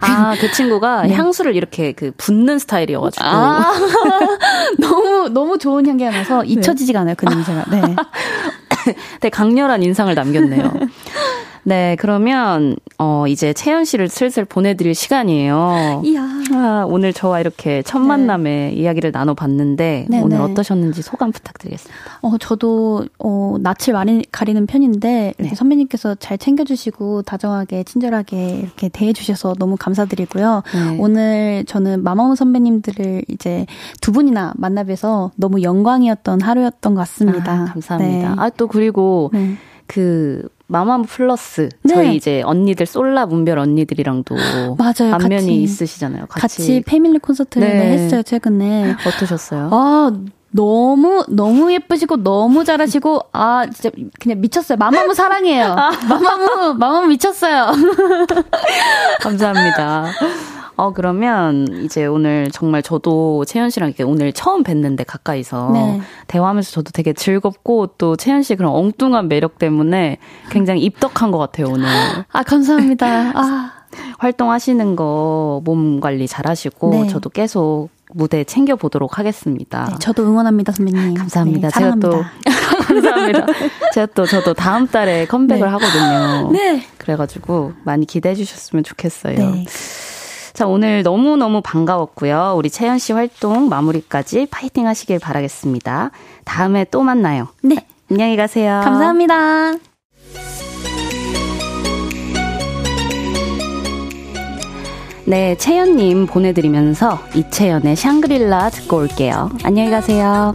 아, 그 친구가 네. 향수를 이렇게 그 붓는 스타일이어 가지고. 아, 너무, 너무 좋은 향기가 나서 네. 잊혀지지가 않아요, 그 냄새가. 네. 되게 강렬한 인상을 남겼네요. 네, 그러면 어 이제 채연 씨를 슬슬 보내드릴 시간이에요. 이야. 아, 오늘 저와 이렇게 첫 네. 만남의 네. 이야기를 나눠봤는데 네, 오늘 네. 어떠셨는지 소감 부탁드리겠습니다. 어 저도 어 낯을 많이 가리는 편인데 네. 선배님께서 잘 챙겨주시고 다정하게 친절하게 이렇게 대해주셔서 너무 감사드리고요. 네. 오늘 저는 마마무 선배님들을 이제 두 분이나 만나뵈서 너무 영광이었던 하루였던 것 같습니다. 아, 감사합니다. 아 또 그리고 그 마마무 플러스 네. 저희 이제 언니들 솔라 문별 언니들이랑도 맞아요. 안면이 같이, 있으시잖아요. 같이. 같이 패밀리 콘서트를 네. 했어요 최근에. 어떠셨어요? 아 너무 너무 예쁘시고 너무 잘하시고 아 진짜 그냥 미쳤어요. 마마무 사랑해요. 아. 마마무 마마무 미쳤어요. 감사합니다. 어, 그러면 이제 오늘 정말 저도 채연 씨랑 이렇게 오늘 처음 뵀는데 가까이서 네. 대화하면서 저도 되게 즐겁고 또 채연 씨 그런 엉뚱한 매력 때문에 굉장히 입덕한 것 같아요, 오늘. 아, 감사합니다. 아. 활동하시는 거 몸 관리 잘 하시고 네. 저도 계속 무대 챙겨 보도록 하겠습니다. 네, 저도 응원합니다, 선배님. 감사합니다. 네, 제가 또, 감사합니다. 제가 또, 저도 다음 달에 컴백을 네. 하거든요. 네. 그래 가지고 많이 기대해 주셨으면 좋겠어요. 네. 자, 오늘 너무너무 반가웠고요. 우리 채연 씨 활동 마무리까지 파이팅 하시길 바라겠습니다. 다음에 또 만나요. 네. 안녕히 가세요. 감사합니다. 네, 채연님 보내드리면서 이채연의 샹그릴라 듣고 올게요. 안녕히 가세요.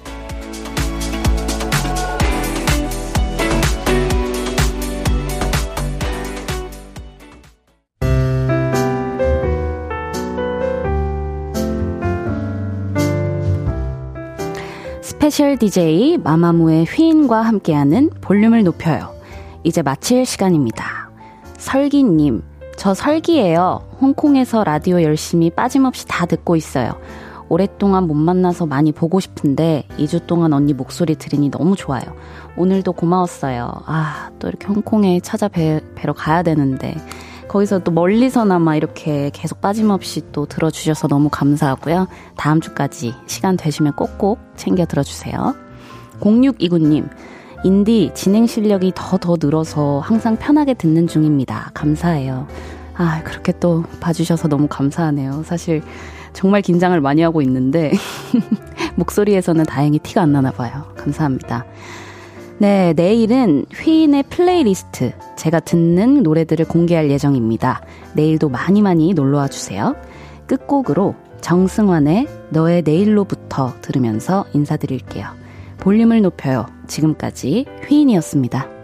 스페셜 DJ 마마무의 휘인과 함께하는 볼륨을 높여요. 이제 마칠 시간입니다. 설기님, 저 설기예요. 홍콩에서 라디오 열심히 빠짐없이 다 듣고 있어요. 오랫동안 못 만나서 많이 보고 싶은데 2주 동안 언니 목소리 들으니 너무 좋아요. 오늘도 고마웠어요. 아, 또 이렇게 홍콩에 찾아뵈러 가야 되는데 거기서 또 멀리서나마 이렇게 계속 빠짐없이 또 들어주셔서 너무 감사하고요. 다음 주까지 시간 되시면 꼭꼭 챙겨 들어주세요. 0629님, 인디 진행 실력이 더 더 늘어서 항상 편하게 듣는 중입니다. 감사해요. 아, 그렇게 또 봐주셔서 너무 감사하네요. 사실 정말 긴장을 많이 하고 있는데, 목소리에서는 다행히 티가 안 나나 봐요. 감사합니다. 네, 내일은 휘인의 플레이리스트, 제가 듣는 노래들을 공개할 예정입니다. 내일도 많이 많이 놀러와 주세요. 끝곡으로 정승환의 너의 내일로부터 들으면서 인사드릴게요. 볼륨을 높여요. 지금까지 휘인이었습니다.